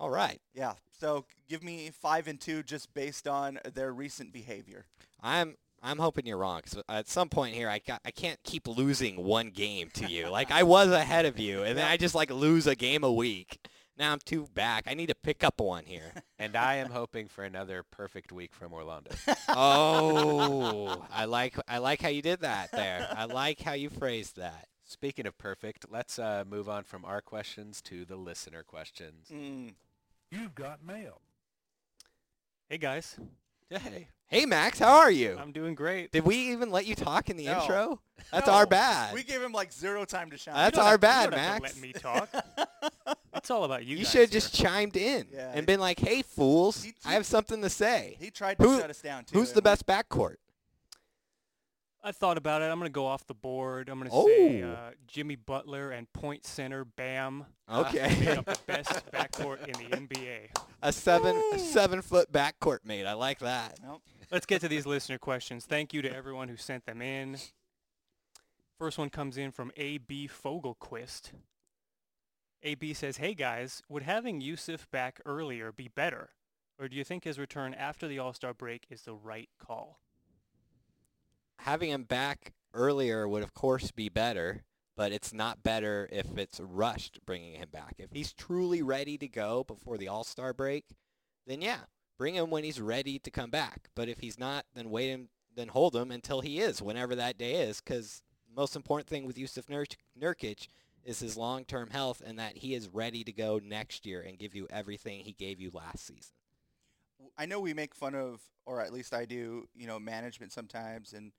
All right, Yeah. So give me five and two just based on their recent behavior. I'm I'm hoping you're wrong. 'cause at some point here, I got, I can't keep losing one game to you. like I was ahead of you, and then I just like lose a game a week. Now I'm two back. I need to pick up one here. <laughs> And I am hoping for another perfect week from Orlando. <laughs> oh, I like I like how you did that there. I like how you phrased that. Speaking of perfect, let's uh, move on from our questions to the listener questions. Mm. You've got mail. Hey guys, Hey, Hey Max, how are you? I'm doing great. Did we even let you talk in the No. intro? <laughs> That's No, our bad. We gave him like zero time to shine. That's You don't our have- you bad, don't have to Max. Let me talk. <laughs> it's all about you. You guys should have here. just chimed in Yeah, and he- been like, "Hey fools, He- I have something to say." He tried to Who- shut us down too. Who's and the we- best backcourt? I thought about it. I'm gonna go off the board. I'm gonna say Oh. uh, Jimmy Butler and point center Bam. Okay, Make up the <laughs> best backcourt in the NBA. a seven a seven foot backcourt mate. I like that. Nope. Let's get to these listener questions. Thank you to everyone who sent them in. First one comes in from A.B. Fogelquist. A.B. says, Hey guys, would having Jusuf back earlier be better? Or do you think his return after the All-Star break is the right call? Having him back earlier would of course be better, but it's not better if it's rushed bringing him back. If he's truly ready to go before the All Star break, then yeah, bring him when he's ready to come back. But if he's not, then wait him, then hold him until he is, whenever that day is. Because the most important thing with Jusuf Nur- Nurkic is his long-term health and that he is ready to go next year and give you everything he gave you last season. I know we make fun of, or at least I do, you know, management sometimes and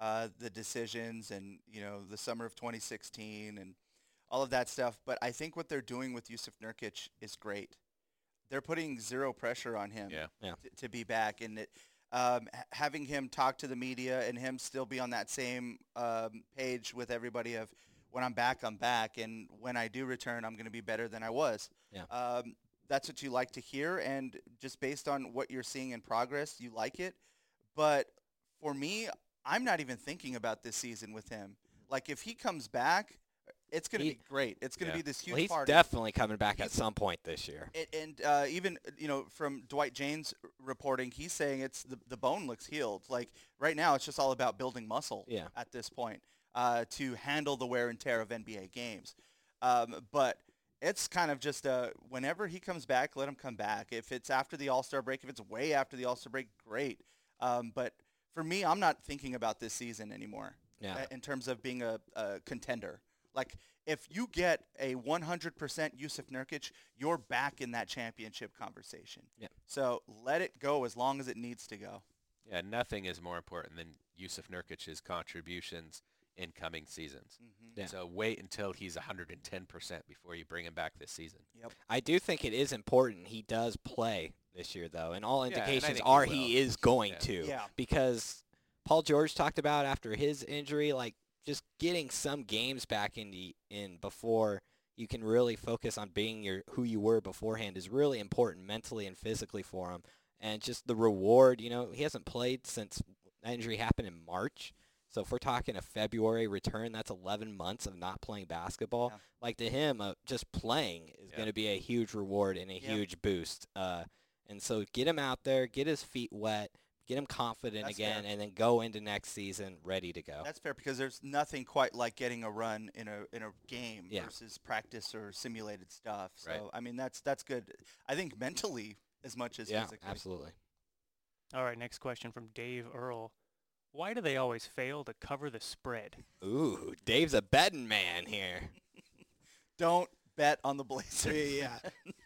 uh, the decisions and, you know, the summer of 2016 and all of that stuff. But I think what they're doing with Jusuf Nurkic is great. They're putting zero pressure on him Yeah. Yeah. t- to be back. And it, um, having him talk to the media and him still be on that same um, page with everybody of when I'm back, I'm back. And when I do return, I'm going to be better than I was. Yeah. Um, that's what you like to hear. And just based on what you're seeing in progress, you like it. But for me, I'm not even thinking about this season with him. Like if he comes back, it's going to be great. It's going to Yeah. be this huge Well, he's party. definitely coming back at some point this year. And, and uh, even you know from Dwight Jaynes reporting, he's saying it's the, the bone looks healed. Like right now, it's just all about building muscle. Yeah. At this point, uh, to handle the wear and tear of NBA games, um, but it's kind of just uh, whenever he comes back, let him come back. If it's after the All Star break, if it's way after the All Star break, great. Um, but for me, I'm not thinking about this season anymore Yeah. uh, in terms of being a, a contender. Like if you get a 100% Jusuf Nurkic, you're back in that championship conversation. Yeah. So let it go as long as it needs to go. yeah, nothing is more important than Jusuf Nurkic's contributions in coming seasons. Mhm. Yeah. So wait until he's 110% before you bring him back this season. Yep. I do think it is important he does play this year, though, and all Yeah, and I indications he are he is going Yeah. to. Yeah. Because Paul George talked about after his injury, like just getting some games back in the, in before you can really focus on being your who you were beforehand is really important mentally and physically for him. And just the reward, you know, he hasn't played since that injury happened in March. So if we're talking a February return, that's 11 months of not playing basketball. Yeah. Like to him, uh, just playing is Yeah. going to be a huge reward and a huge boost. Uh, and so get him out there, get his feet wet, get him confident That's again, fair. and then go into next season ready to go. That's fair because there's nothing quite like getting a run in a in a game Yeah. versus practice or simulated stuff. So Right. I mean that's that's good. I think mentally as much as yeah, physically. absolutely. All right, next question from Dave Earl. Why do they always fail to cover the spread? Ooh, Dave's a betting man here. <laughs> Don't bet on the Blazers. Yeah.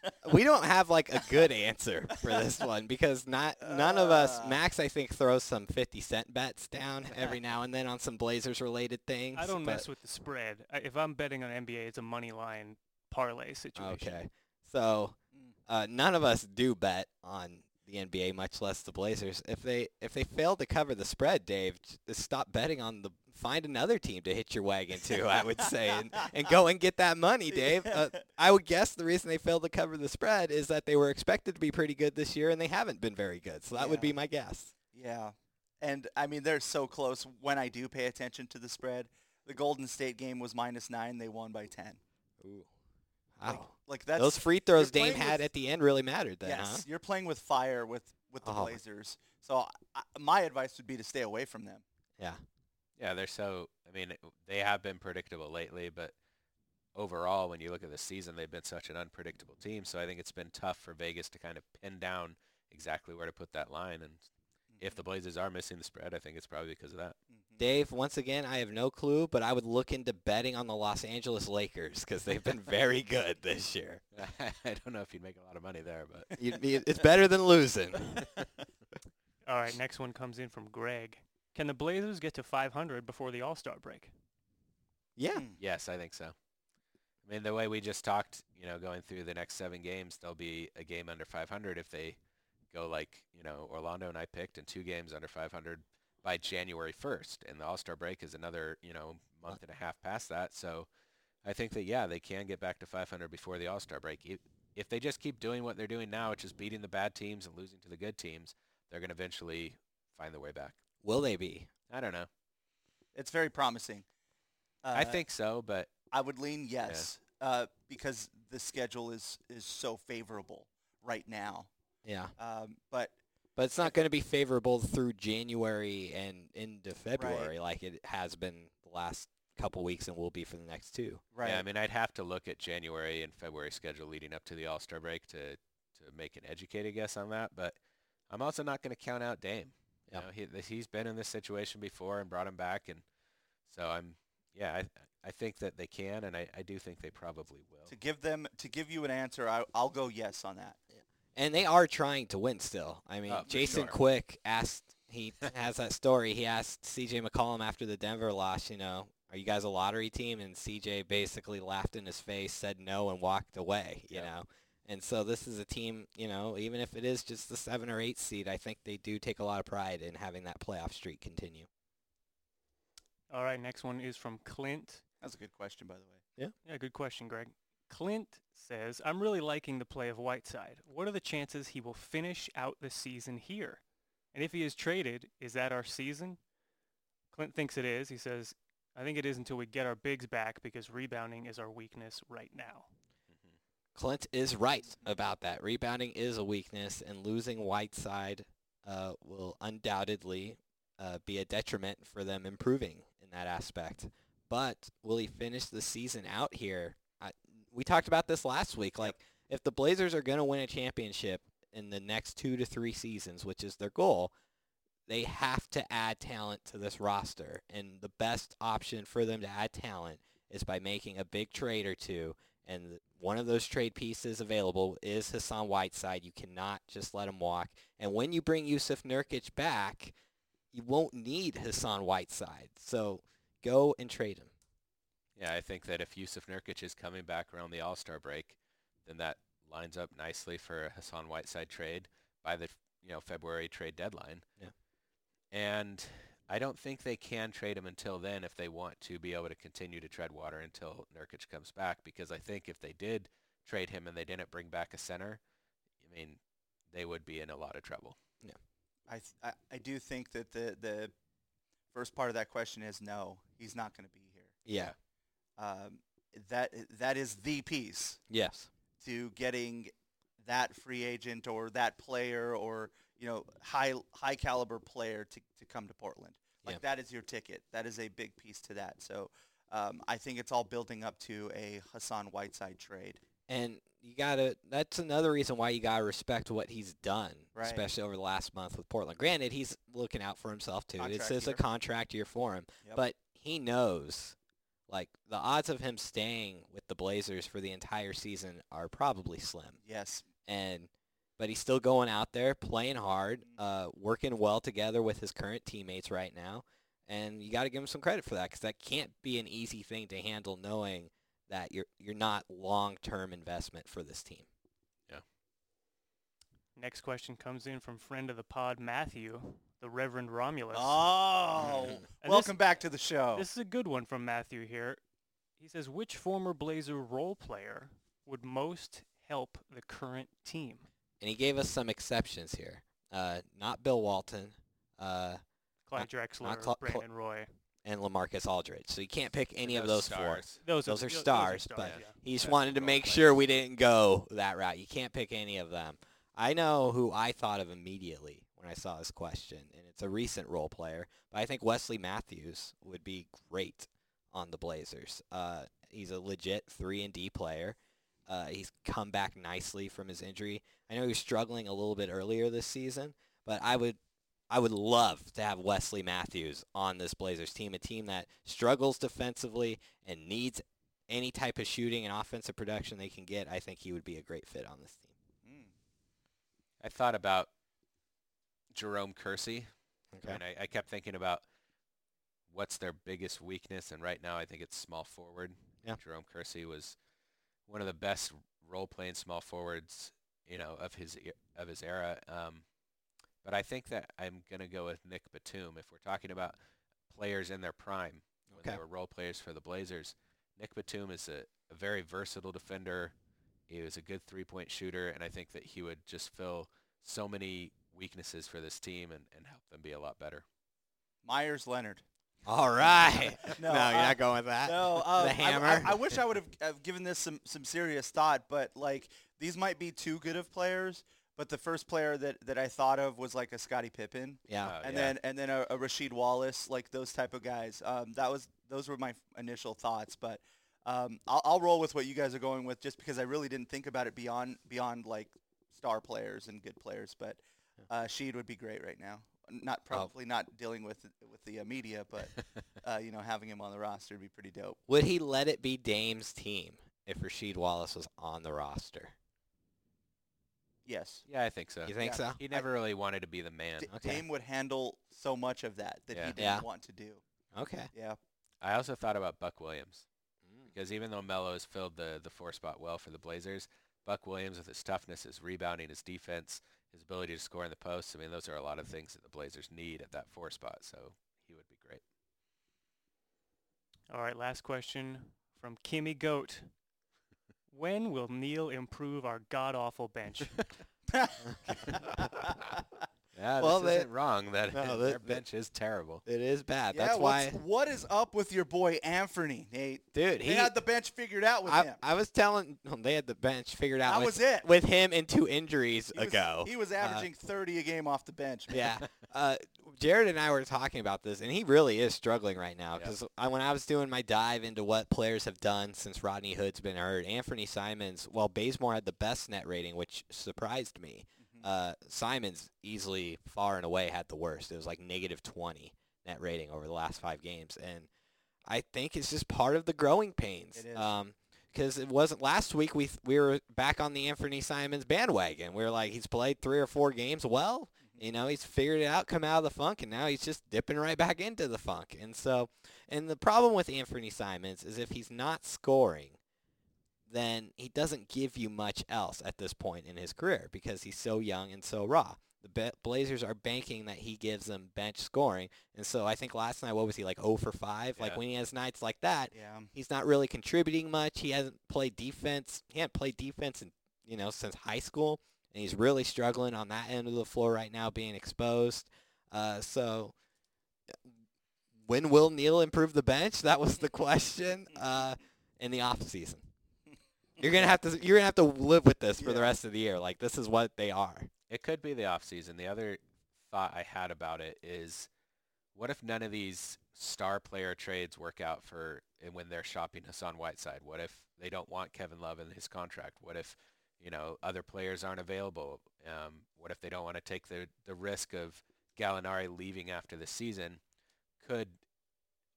<laughs> we don't have like a good answer for this one because not none of us. Uh. Max, I think, throws some fifty cent bets down <laughs> every now and then on some Blazers related things. I don't but- mess with the spread. I, if I'm betting on NBA, it's a money line parlay situation. Okay, so Mm. uh, none of us do bet on the NBA, much less the Blazers. If they if they fail to cover the spread, Dave, just stop betting on the. Find another team to hitch your wagon to. I would say, and, <laughs> and go and get that money, Dave. Uh, I would guess the reason they failed to cover the spread is that they were expected to be pretty good this year, and they haven't been very good. So that would be my guess. Yeah. And I mean they're so close when I do pay attention to the spread. The Golden State game was minus nine. They won by ten. Ooh, wow. like that's Those free throws Dame had with- at the end really mattered then, yes, huh? you're playing with fire with with the Oh. Blazers. So I, my advice would be to stay away from them. Yeah. Yeah, they're so. I mean, they have been predictable lately, but overall, when you look at the season, they've been such an unpredictable team. So I think it's been tough for Vegas to kind of pin down exactly where to put that line. And if the Blazers are missing the spread, I think it's probably because of that. Mhm. Dave, once again, I have no clue, but I would look into betting on the Los Angeles Lakers because they've been <laughs> very good this year. <laughs> I don't know if you'd make a lot of money there, but You'd be, it's better than losing. <laughs> All right, next one comes in from Greg. Can the Blazers get to 500 before the All-Star break? yeah. Hmm. yes, I think so. I mean, the way we just talked, you know, going through the next seven games, there'll be a game under 500 if they go like, you know, Orlando and I picked, and two games under 500 by January 1st. And the All-Star break is another, you know, month and a half past that. So I think that, yeah, they can get back to 500 before the All-Star break. If, if they just keep doing what they're doing now, which is beating the bad teams and losing to the good teams, they're going to eventually find their way back. Will they be? I don't know. It's very promising. Uh, I think so, but I would lean yes uh, because the schedule is is so favorable right now. Yeah. Um, but But it's not going to be favorable through January and into February like it has been the last couple weeks and will be for the next two. right, Yeah, I mean, I'd have to look at January and February schedule leading up to the All-Star break to to make an educated guess on that. But I'm also not going to count out Dame. You Yep. know, he he's been in this situation before and brought him back, and so I'm yeah, I I think that they can, and I, I do think they probably will. to give them to give you an answer, I, I'll go yes on that. And they are trying to win still. I mean, oh, for Jason sure. Quick asked, he <laughs> has that story. He asked CJ McCollum after the Denver loss, you know, are you guys a lottery team? And CJ basically laughed in his face, said no, and walked away, you Yeah. know. And so this is a team, you know, even if it is just the seven or eight seed, I think they do take a lot of pride in having that playoff streak continue. All right, next one is from Clint. That's a good question, by the way. Yeah, Yeah, good question, Greg. Clint says, I'm really liking the play of Whiteside. What are the chances he will finish out the season here? And if he is traded, is that our season? Clint thinks it is. He says, I think it is until we get our bigs back because rebounding is our weakness right now. Clint is right about that. Rebounding is a weakness, and losing Whiteside uh, will undoubtedly uh, be a detriment for them improving in that aspect. But will he finish the season out here? I, we talked about this last week. Like, if the Blazers are going to win a championship in the next two to three seasons, which is their goal, they have to add talent to this roster. And the best option for them to add talent is by making a big trade or two and one of those trade pieces available is Hassan Whiteside. You cannot just let him walk. And when you bring Jusuf Nurkic back, you won't need Hassan Whiteside. So go and trade him. Yeah, I think that if Jusuf Nurkic is coming back around the All-Star break, then that lines up nicely for a Hassan Whiteside trade by the you know February trade deadline. Yeah. And I don't think they can trade him until then if they want to be able to continue to tread water until Nurkic comes back. Because I think if they did trade him and they didn't bring back a center, I mean, they would be in a lot of trouble. I, th- I I do think that the the first part of that question is no, he's not going to be here. Yeah. Um, that that is the piece Yes. to getting that free agent or that player or you know high high caliber player to, to come to Portland. Like Yeah. that is your ticket. That is a big piece to that. So um, I think it's all building up to a Hassan Whiteside trade. And you gotta. That's another reason why you gotta respect what he's done, Right. especially over the last month with Portland. Granted, he's looking out for himself too. Contract it's just a contract year for him, Yep. but he knows, like the odds of him staying with the Blazers for the entire season are probably slim. Yes. And but he's still going out there playing hard, Mhm. uh, working well together with his current teammates right now. And you got to give him some credit for that because that can't be an easy thing to handle, knowing that you're you're not long-term investment for this team. Yeah. Next question comes in from friend of the pod, Matthew, the Reverend Romulus. Oh, <laughs> And welcome back to the show. This is a good one from Matthew here. He says, which former Blazer role player would most help the current team? And he gave us some exceptions here. Uh, not Bill Walton uh, Clyde Drexler, not Cl- Cl- Brandon Roy. and Lamarcus Aldridge. So you can't pick any of Those those four. stars. Those, Those are th- stars, but yeah. He just That's wanted to make players. sure we didn't go that route. You can't pick any of them. I know who I thought of immediately when I saw this question, and it's a recent role player. But I think Wesley Matthews would be great on the Blazers. Uh, he's a legit three and D player. Uh, he's come back nicely from his injury. I know he was struggling a little bit earlier this season, but I would I would love to have Wesley Matthews on this Blazers team, a team that struggles defensively and needs any type of shooting and offensive production they can get. I think he would be a great fit on this team. Mm. I thought about Jerome Kersey. I, mean, I, I kept thinking about what's their biggest weakness, and right now I think it's small forward. Yeah. Jerome Kersey was one of the best role-playing small forwards, you know, of his of his era. Um, but I think that I'm gonna go with Nick Batum if we're talking about players in their prime when Okay. they were role players for the Blazers. Nick Batum is a, a very versatile defender. He was a good three-point shooter, and I think that he would just fill so many weaknesses for this team and, and help them be a lot better. Meyers Leonard. All right. <laughs> No, no, you're uh, not going with that. No, um, the I- hammer. I, I wish I would have have given this some, some serious thought, but like these might be too good of players. But the first player that, that I thought of was like a Scottie Pippen, yeah. Uh, and yeah. then and then a, a Rasheed Wallace, like those type of guys. Um, that was those were my initial thoughts, but um, I'll, I'll roll with what you guys are going with, just because I really didn't think about it beyond beyond like star players and good players. But uh, Sheed would be great right now. Not Oh. probably not dealing with with the uh, media, but <laughs> uh, you know having him on the roster would be pretty dope. Would he let it be Dame's team if Rasheed Wallace was on the roster? Yes. yeah, I think so. You think Yeah. so? He never really wanted to be the man. D- Okay. Dame would handle so much of that that Yeah. he didn't Yeah. want to do. Okay. Yeah. I also thought about Buck Williams Mm. because even though Melo has filled the the four spot well for the Blazers, Buck Williams with his toughness, his rebounding, his defense, his ability to score in the post. I mean, those are a lot of things that the Blazers need at that four spot. So he would be great. All right, last question from Kimmy Goat. <laughs> When will Neil improve our god-awful bench? <laughs> <laughs> Yeah, Well, this they- isn't wrong. That No, <laughs> their that- bench is terrible. It is bad. yeah, That's why, what is up with your boy Anthony, Nate? dude. He He had the bench figured out with I, him. I was telling they had the bench figured out That with, was it. with him and two injuries He was- ago. he was Uh, averaging 30 a game off the bench. Man. yeah. <laughs> Uh, Jared and I were talking about this, and he really is struggling right now because when I was doing my dive into what players have done since Rodney Hood's been hurt, Anthony Simons, well, Bazemore had the best net rating, which surprised me. Uh, Simons easily, far and away, had the worst. It was like negative 20 net rating over the last five games, and I think it's just part of the growing pains. It is. Um, because it wasn't last week. We th- we were back on the Anthony Simons bandwagon. We were like, he's played three or four games. Well, You know, he's figured it out, come out of the funk, and now he's just dipping right back into the funk. And so, and the problem with Anthony Simons is if he's not scoring, then he doesn't give you much else at this point in his career because he's so young and so raw. The Blazers are banking that he gives them bench scoring, and so I think last night, what was he like 0 for 5? Like when he has nights like that, Yeah. he's not really contributing much. He hasn't played defense. He hasn't played defense in, you know since high school, and he's really struggling on that end of the floor right now, being exposed. Uh, so, when will Neil improve the bench? That was the <laughs> question. Uh, in the off season, you're gonna have to you're gonna have to live with this for the rest of the year. Like this is what they are. It could be the off season. The other thought I had about it is, what if none of these star player trades work out for and when they're shopping Hassan Whiteside? What if they don't want Kevin Love in his contract? What if you know other players aren't available? Um, what if they don't want to take the the risk of Gallinari leaving after the season? Could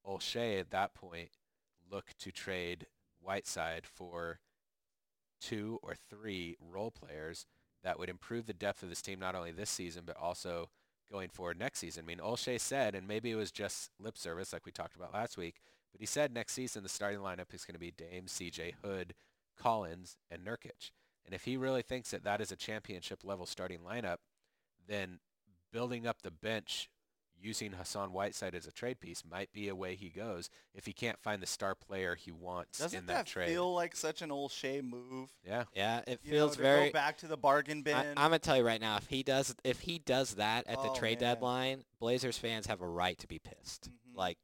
Olshey at that point look to trade Whiteside for two or three role players that would improve the depth of this team not only this season but also going forward next season. I mean, Olshey said, and maybe it was just lip service like we talked about last week, but he said next season the starting lineup is going to be Dame, CJ Hood, Collins, and Nurkic. And if he really thinks that that is a championship level starting lineup, then building up the bench using Hassan Whiteside as a trade piece might be a way he goes if he can't find the star player he wants Doesn't in that, that trade. feel like such an Olshey move? yeah. Yeah, it You know, feels to very. go back to the bargain bin. I, I'm gonna tell you right now, if he does, if he does that at the Oh, trade man. deadline, Blazers fans have a right to be pissed. Mhm. Like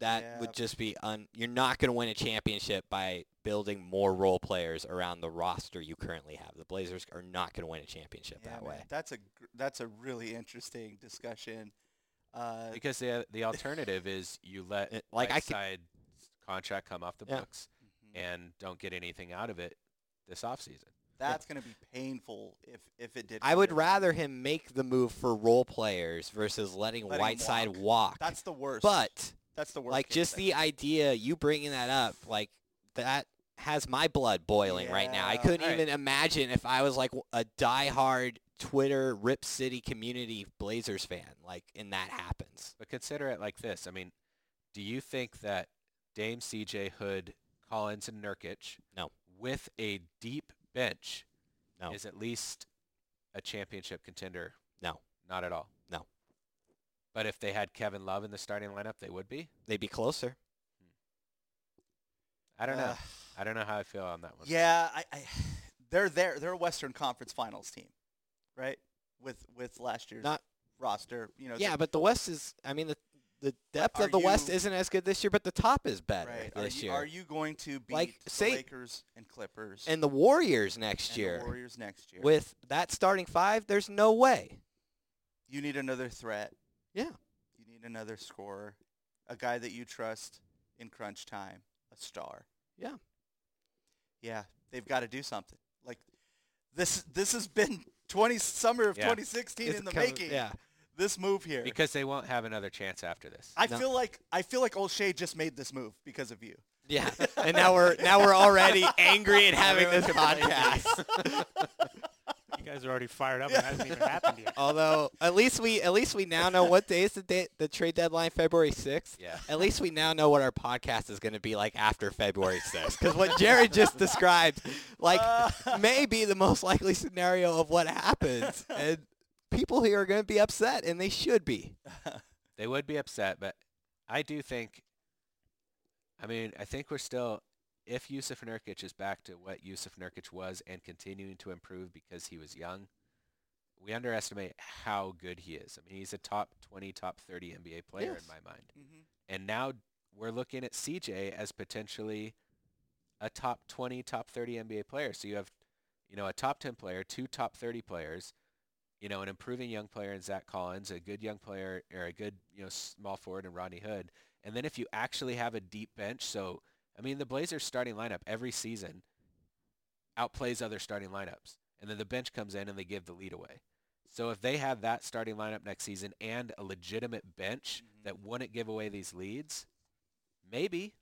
that Yeah. would just be un. You're not gonna win a championship by building more role players around the roster you currently have. The Blazers are not gonna win a championship Yeah, that man, way. That's a that's a really interesting discussion. Uh, Because the the alternative is you let It- <laughs> like, I could- Whiteside's contract come off the Yeah. books mhm. and don't get anything out of it this offseason. that's going to be painful if if it did. I would to- rather him make the move for role players versus letting, Letting him Whiteside walk. walk. That's the worst. but that's the worst. like just thing. the idea you bringing that up like that has my blood boiling right now i couldn't Alright. even imagine if i was like a diehard twitter rip city community blazers fan like and that happens But consider it like this. I mean, do you think that Dame CJ Hood, Collins, and Nurkic No. with a deep bench No. is at least a championship contender? No. Not at all. No. But if they had Kevin Love in the starting lineup, they would be? they'd be closer I don't know. Uh, I don't know how I feel on that one. yeah, I, I <sighs> they're there. They're a Western Conference Finals team, right? With with last year's Not- roster, you know. yeah but the west is i mean the the depth of the west isn't as good this year but the top is better right. Are this you, year are you going to beat Like, the say- Lakers and Clippers and the warriors next year Warriors next year? with that starting five there's no way you need another threat. yeah You need another scorer, a guy that you trust in crunch time, a star. Yeah. Yeah, they've got to do something. Like this this has been 20 summer of Yeah. 2016 It's in the coming- making. yeah This move here. Because they won't have another chance after this. I No. feel like I feel like Olshey just made this move because of you. Yeah, and now we're now we're already angry and having this <laughs> podcast. <laughs> You guys are already fired up. and It hasn't even happened yet. <laughs> Although at least we at least we now know what day is the day the trade deadline February sixth. Yeah. At least we now know what our podcast is going to be like after February sixth. Because what Jared just <laughs> described, like, <laughs> may be the most likely scenario of what happens, and people here are going to be upset, and they should be. They would be upset, but I do think. I mean, I think we're still. If Jusuf Nurkic is back to what Jusuf Nurkic was and continuing to improve because he was young, we underestimate how good he is. I mean, he's a top 20, top 30 NBA player Yes. in my mind. Mhm. And now we're looking at CJ as potentially a top 20, top 30 NBA player. So you have, you know, a top 10 player, two top 30 players, you know, an improving young player in Zach Collins, a good young player or a good, you know, small forward in Rodney Hood. And then if you actually have a deep bench, so I mean, the Blazers starting lineup every season outplays other starting lineups. And then the bench comes in and they give the lead away. So if they had that starting lineup next season and a legitimate bench Mhm. that wouldn't give away these leads, maybe.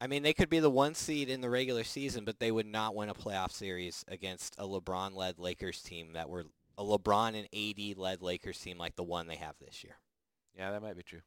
I mean, they could be the one seed in the regular season, but they would not win a playoff series against a LeBron-led Lakers team that were a LeBron and AD led Lakers team like the one they have this year. Yeah, that might be true.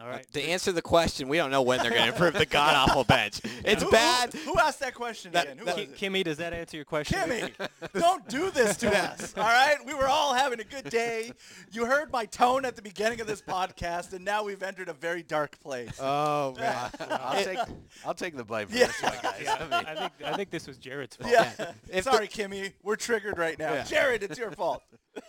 All Uh, to answer the question, we don't know when they're going <laughs> to improve the god awful bench. <laughs> It's Who- bad. Who, who asked that question That- again? Who that- was Ki- it? Kimmy, does that answer your question? Kimmy, <laughs> don't do this to us. All right, we were all having a good day. You heard my tone at the beginning of this podcast, and now we've entered a very dark place. Oh man. I'll take I'll take the blame for Yeah. this one, guys. Yeah, I mean, I think I think this was Jared's fault. yeah. If the- Sorry, Kimmy, we're triggered right now. Yeah. Jared, it's your fault.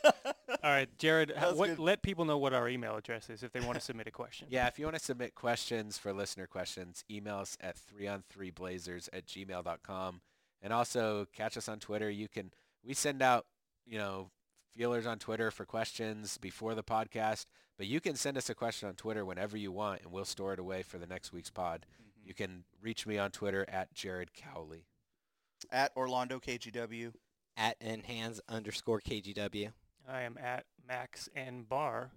All right, Jared. What, let people know what our email address is if they want to submit a question. yeah, if you want to submit questions for listener questions, email us at 3on3blazers at gmail.com. And also catch us on Twitter. You can we send out, you know, feelers on Twitter for questions before the podcast, but you can send us a question on Twitter whenever you want and we'll store it away for the next week's pod. Mm-hmm. You can reach me on Twitter at Jared Cowley. At Orlando KGW. At enhance underscore KGW. I am at Max and Bar,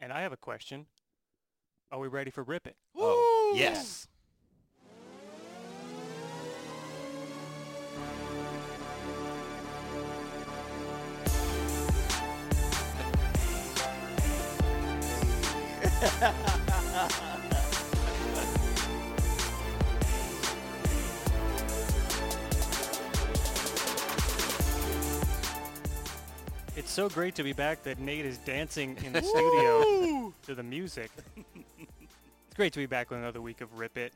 and I have a question. Are we ready for Rip It? Oh, Yes. It's so great to be back that Nate is dancing in the <laughs> studio to the music. <laughs> it's great to be back with another week of Rip It.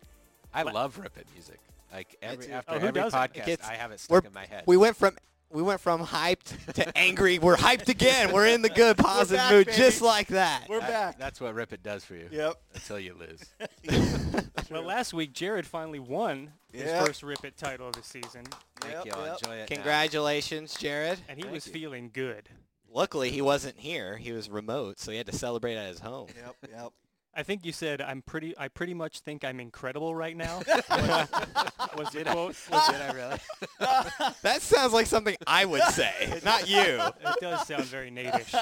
I La- love Rip It music. Like every after Oh, every doesn't? podcast, It's- I have it we're- stuck in my head. We went from we went from hyped to <laughs> angry. We're hyped again. We're in the good positive back, mood baby. just like that. We're That- back. That's what Rip It does for you. Yep. Until you lose. <laughs> <laughs> Well, last week Jared finally won his Yep. first Rip It title of the season, Thank Yep, you. I'll yep. enjoy it. now. Congratulations, Jared. and he Thank was you. feeling good. Luckily, he wasn't here. He was remote, so he had to celebrate at his home. Yep, yep. I think you said I'm pretty. I pretty much think I'm incredible right now. <laughs> was the quote? <laughs> Did I really? <laughs> That sounds like something I would say, not you. It does sound very natish.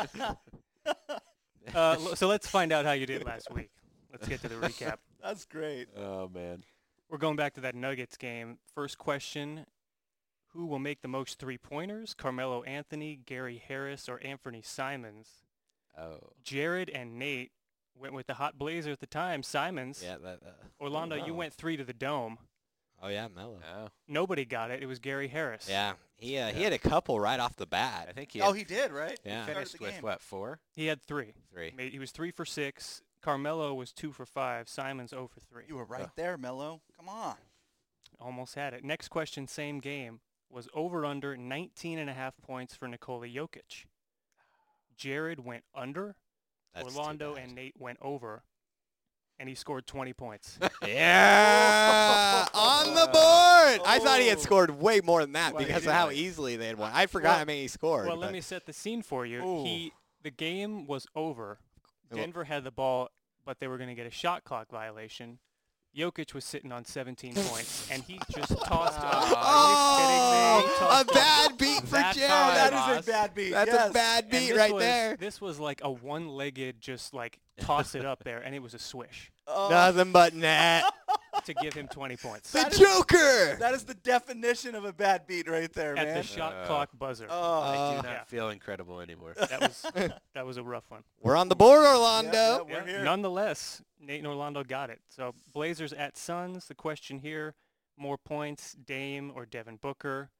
Uh, so let's find out how you did last week. Let's get to the recap. That's great. Oh man. We're going back to that Nuggets game. First question. Who will make the most three-pointers? Carmelo Anthony, Gary Harris, or Anthony Simons? Oh. Jared and Nate went with the hot blazer at the time, Simons. Yeah. That, uh, Orlando, you went three to the dome. oh yeah, Melo. Oh. Nobody got it. It was Gary Harris. Yeah. He uh, he had a couple right off the bat. I think he, Oh, he did, right? Yeah. Started finished the with game. what four, He had three. three. Ma- He was three for six. Carmelo was two for five. Simons 0 for three. You were right Ugh. there, Melo. Come on. Almost had it. Next question, same game. Was over under 19 and a half points for Nikola Jokic. Jared went under. That's Orlando and Nate went over. And he scored 20 points. <laughs> Yeah, <laughs> on the board. I thought he had Oh. scored way more than that Well, because did. of how easily they had won. I forgot Well- how many he scored. well, let but- me set the scene for you. Ooh. He the game was over. Denver had the ball, but they were going to get a shot clock violation. Jokic was sitting on 17 <laughs> points, and he just tossed up. Are you kidding me? He Oh, tossed a bad beat for Jam. That's Jared. that boss. a bad beat. That's yes. a bad beat this right was, there. This was like a one-legged, just like toss it up there, and it was a swish Oh, Nothing but net. <laughs> to give him 20 points the That is- Joker. that is the definition of a bad beat right there, at man. the shot Uh, clock buzzer. oh, I Uh, do not yeah. feel incredible anymore. that was <laughs> that was a rough one. We're on the board, yeah, Orlando. we're Yeah, here. Nonetheless, Nate and Orlando got it. So Blazers at Suns. The question here: more points, Dame or Devin Booker?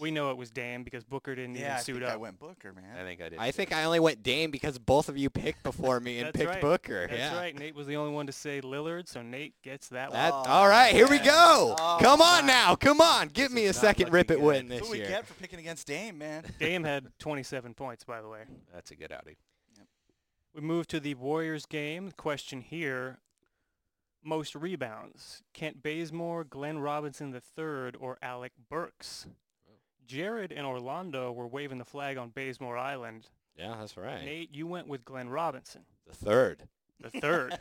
We know it was Dame because Booker didn't yeah, I even suit think up. I went Booker, man. I think I did. I too. think I only went Dame because both of you picked before me and That's picked right. Booker. That's yeah. right. Nate was the only one to say Lillard, so Nate gets that That, Oh, all right, here we oh, go. Oh, Come on my. now. Come on. Give This me a second rip it looking win good. this That's what we get for picking against Dame, man. Dame had 27 points, by the way. That's a good outing. We move to the Warriors game. The question here: most rebounds, Kent Bazemore, Glenn Robinson III, or Alec Burks? Jared and Orlando were waving the flag on Bazemore Island. Yeah, that's right. Nate, you went with Glenn Robinson, The third. the third.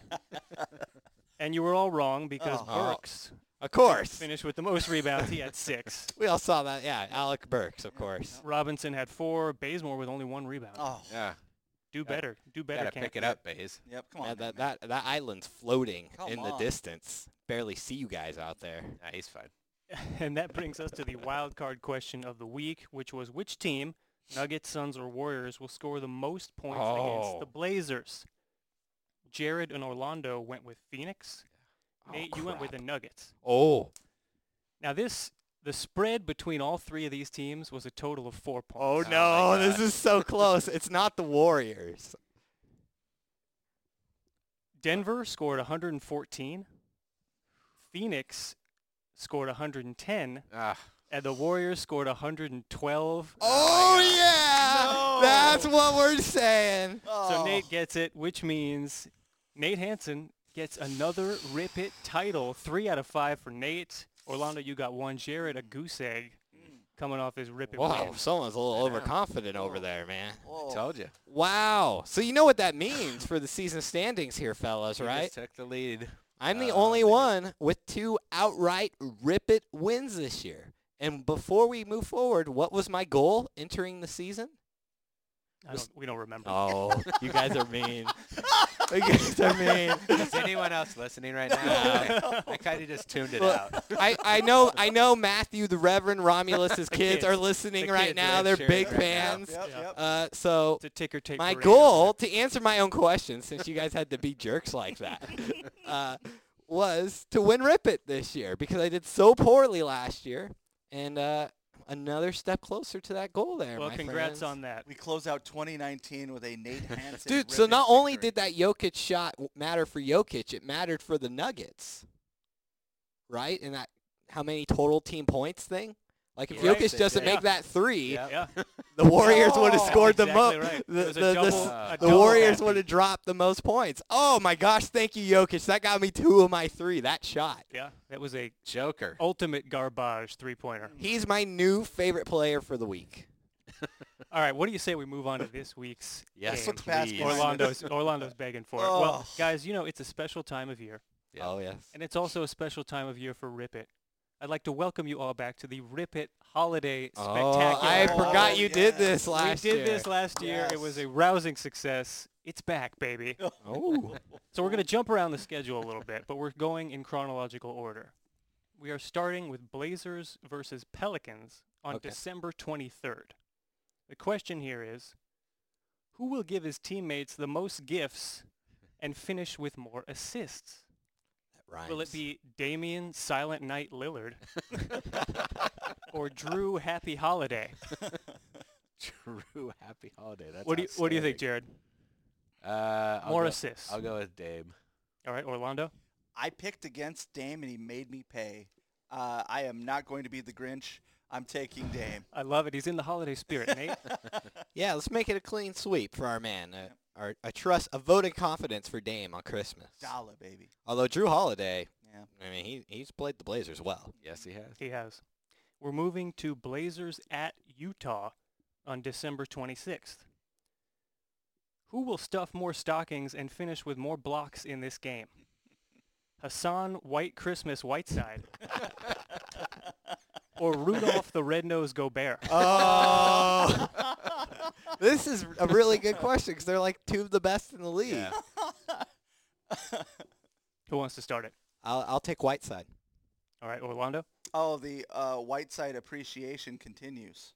<laughs> and you were all wrong because Oh. Burks Of course. finished with the most rebounds. He had six. <laughs> We all saw that. Yeah, Alec Burks, of course. Robinson had four. Bazemore with only one rebound. Oh, Yeah. Do gotta- better. Do better. Gotta pick it up, Bays. yep. Come on, Yeah, that, man. that that island's floating Come in the on. distance. Barely see you guys out there. Nah, he's fine. <laughs> And that brings us to the wild card question of the week, which was which team, Nuggets, Suns, or Warriors, will score the most points against oh. the Oh. Blazers? Jared and Orlando went with Phoenix. Nate, oh, you went with the. Nuggets. Oh. Now this, the spread between all three of these teams was a total of four points. Oh, no, my this is so close. It's not the Warriors. Denver scored 114. Phoenix scored 110. Ah, And the Warriors scored 112. Oh yeah. No. That's what we're saying. So Oh. Nate gets it, which means Nate Hansen gets another Rip It title. Three out of five for Nate. Orlando, you got one. Jared, a goose egg coming off his Rip It Wow, win. someone's a little I know. overconfident over there, man. Whoa. told you. Wow. So you know what that means for the season standings here, fellas, right? just took the lead. I'm the Uh, only maybe. one with two outright rip it wins this year. And before we move forward, what was my goal entering the season? I don't, we don't remember. Oh, <laughs> you guys are mean. <laughs> you guys are mean. Is anyone else listening right now? I kind of just tuned it Well, out. I, I know I know Matthew, the Reverend Romulus's The kids, kids. are listening The right kids, now. They're sure, big right fans. Yep, Yeah. yep. Uh, so It's a ticker tape. my goal over to answer my own question, since you guys had to be jerks like that, <laughs> uh, was to win Rip It this year because I did so poorly last year, and uh, another step closer to that goal there. there. Well, my congrats friends. on that. We close out 2019 with a Nate <laughs> Hansen. Dude, so not only victory. did that Jokic shot matter for Jokic, it mattered for the Nuggets, right? And that how many total team points thing. Like if Yeah. Jokic doesn't Yeah. make that three, Yep. Yeah, <laughs> the Warriors would have Oh, scored the exactly most. right. The, It was a the- the double- s- a the Warriors happy. would have dropped the most points. Oh my gosh, thank you, Jokic. That got me two of my three. That shot. yeah. That was a Joker. ultimate garbage three-pointer. He's my new favorite player for the week. <laughs> All right, what do you say we move on to this week's Yes, game? Let's Orlando's <laughs> Orlando's begging for it. Well, Oh. guys, you know it's a special time of year, Yeah. Oh yes. and it's also a special time of year for Rip It. I'd like to welcome you all back to the Rip It Holiday Spectacular. Oh, Spectacular. I Oh, forgot you did yes. this last year. we did year. this last year. It was a rousing success. It's back, baby. <laughs> Oh. So we're going to jump around the schedule a little bit, but we're going in chronological order. We are starting with Blazers versus Pelicans on Okay. December 23rd. The question here is, who will give his teammates the most gifts and finish with more assists? That Will it be Damian Silent Night Lillard <laughs> or Jrue Happy Holiday? <laughs> True happy holiday. That's what do you What do you think, Jared? Uh, I'll More go, assists. I'll go with Dame. All right, Orlando. I picked against Dame and he made me pay. Uh, I am not going to be the Grinch. I'm taking Dame. I love it. He's in the holiday spirit, Nate. <laughs> Yeah, let's make it a clean sweep for our man. Uh, our, a trust, a vote of confidence for Dame on Christmas. Dollar, baby. Although Jrue Holiday, Yeah. I mean, he he's played the Blazers well. Yes, he has. He has. We're moving to Blazers at Utah on December 26th. Who will stuff more stockings and finish with more blocks in this game? <laughs> Hassan White Christmas Whiteside <laughs> or Rudolph the Red-Nosed Gobert? Oh, <laughs> this is a really good question because they're like two of the best in the league. Yeah. <laughs> Who wants to start it? I'll I'll take Whiteside. All right, Orlando. Oh, the uh, Whiteside appreciation continues.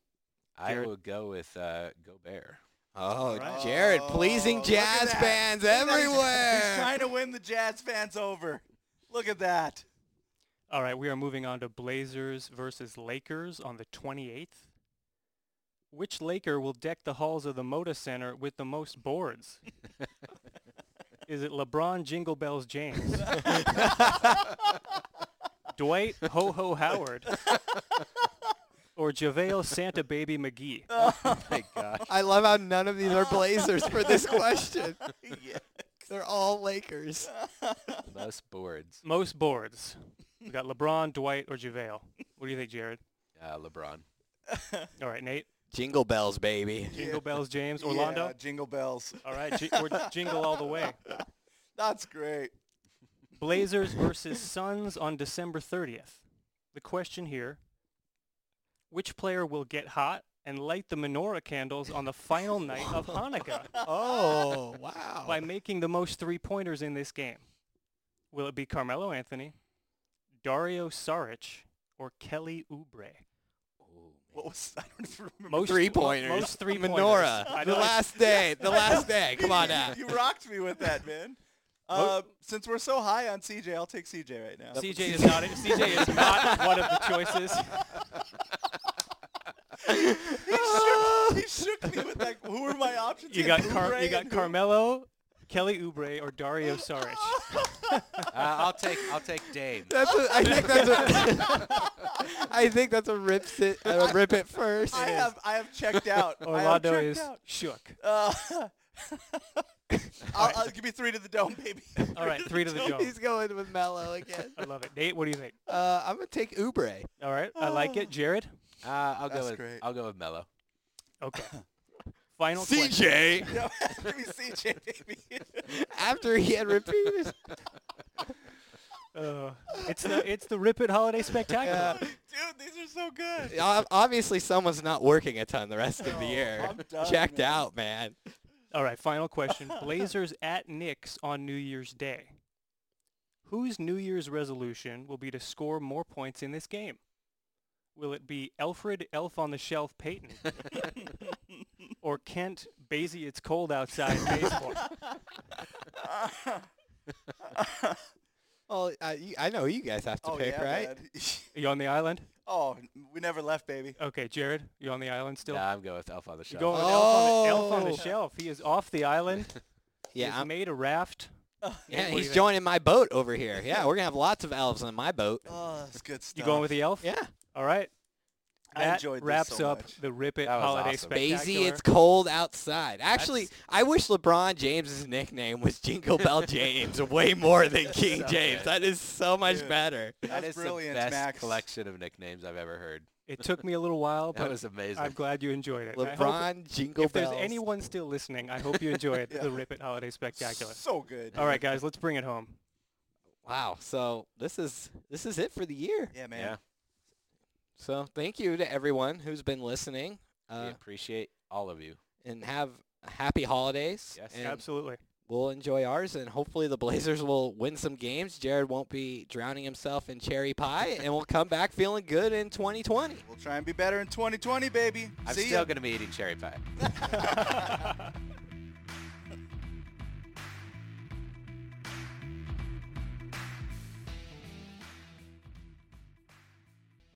I Jared? will go with uh, Gobert. Oh, right. Jared, Oh, pleasing look at Jazz that. fans Look at that. He's- everywhere. He's trying to win the Jazz fans over. Look at that. All right, we are moving on to Blazers versus Lakers on the 28th. Which Laker will deck the halls of the Moda Center with the most boards? <laughs> Is it LeBron Jingle Bells James? <laughs> Dwight Ho Ho Howard? or JaVale Santa Baby McGee? <laughs> Oh my gosh. I love how none of these are Blazers for this question. yeah. They're all Lakers. Most boards. Most boards. We got LeBron, Dwight, or JaVale. What do you think, Jared? Uh, LeBron. All right, Nate. Jingle bells, baby. Jingle Bells James. Orlando? Yeah, jingle bells. All right, ji- we're <laughs> jingle all the way. <laughs> That's great. Blazers versus Suns on December 30th. The question here, which player will get hot and light the menorah candles on the final night of <laughs> Hanukkah Oh, wow. by making the most three-pointers in this game? Will it be Carmelo Anthony, Dario Saric, or Kelly Oubre? What was <laughs> I don't remember. Most Three pointers. Most three Menorah. I The know last <laughs> day. The last day. <laughs> Come on now. You rocked me with that, man. Uh, since we're so high on CJ, I'll take CJ right now. CJ is not. CJ is not one of the choices. he, shook, he shook me with that. Who are my options? You got had Car- you got? Carmelo, Kelly Oubre, or Dario Saric. <laughs> Uh, I'll take I'll take Dame. That's a, I think that's a, <laughs> I think that's a rip it, a rip it first. I have I have checked out. Orlando checked is out. shook. Uh, <laughs> I'll, I'll give me three to the dome, baby. All right, three to the dome. He's going with Melo again. I love it. Nate, what do you think? Uh, I'm gonna take Oubre. All right, I like it. Jared. Uh, I'll That's go with great. I'll go with Melo. Okay. Final question. CJ. No, CJ. After he had repeated. <laughs> Uh, it's the it's the Rip It Holiday Spectacular. Dude, these are so good. Ob- Obviously, someone's not working a ton the rest of the Oh, year. I'm done, Checked man. out, man. All right, final question. <laughs> Blazers at Knicks on New Year's Day. Whose New Year's resolution will be to score more points in this game? Will it be Elfrid Elf on the Shelf Payton <laughs> or Kent Basie It's Cold Outside Bazemore? <laughs> Well, you, I know you guys have to oh pick, yeah, right? man. Are <laughs> you on the island? oh, we never left, baby. Okay, Jared, you on the island still? Yeah, I'm going with Elf on the You're Shelf. going with Elf, on the, Elf on Oh. the Shelf. He is off the island. he <laughs> Yeah, has I'm, made a raft. yeah. What do you He's think? joining my boat over here. Yeah, we're gonna have lots of elves on my boat. Oh, that's good stuff. You going with the elf? Yeah, All right. I That enjoyed this wraps so up much. the Rip It That Holiday awesome. Spectacular. Basie, it's cold outside. Actually, That's- I wish LeBron James's nickname was Jingle Bell <laughs> James way more than King So James. good. That is so much Dude. better. That's is brilliant, the best Max. collection of nicknames I've ever heard. It took me a little while, <laughs> That but was amazing. I'm glad you enjoyed it. I hope LeBron Jingle if there's anyone still listening, I hope you enjoyed <laughs> Yeah. the Rip It Holiday Spectacular. So good. All right, guys, let's bring it home. Wow. So this is this is it for the year. Yeah, man. yeah, So thank you to everyone who's been listening. we Uh, appreciate all of you. and have happy holidays. Yes. and Absolutely. We'll enjoy ours, and hopefully the Blazers will win some games. Jared won't be drowning himself in cherry pie, and we'll come back feeling good in 2020. We'll try and be better in 2020, baby. I'm See still going to be eating cherry pie. <laughs> <laughs>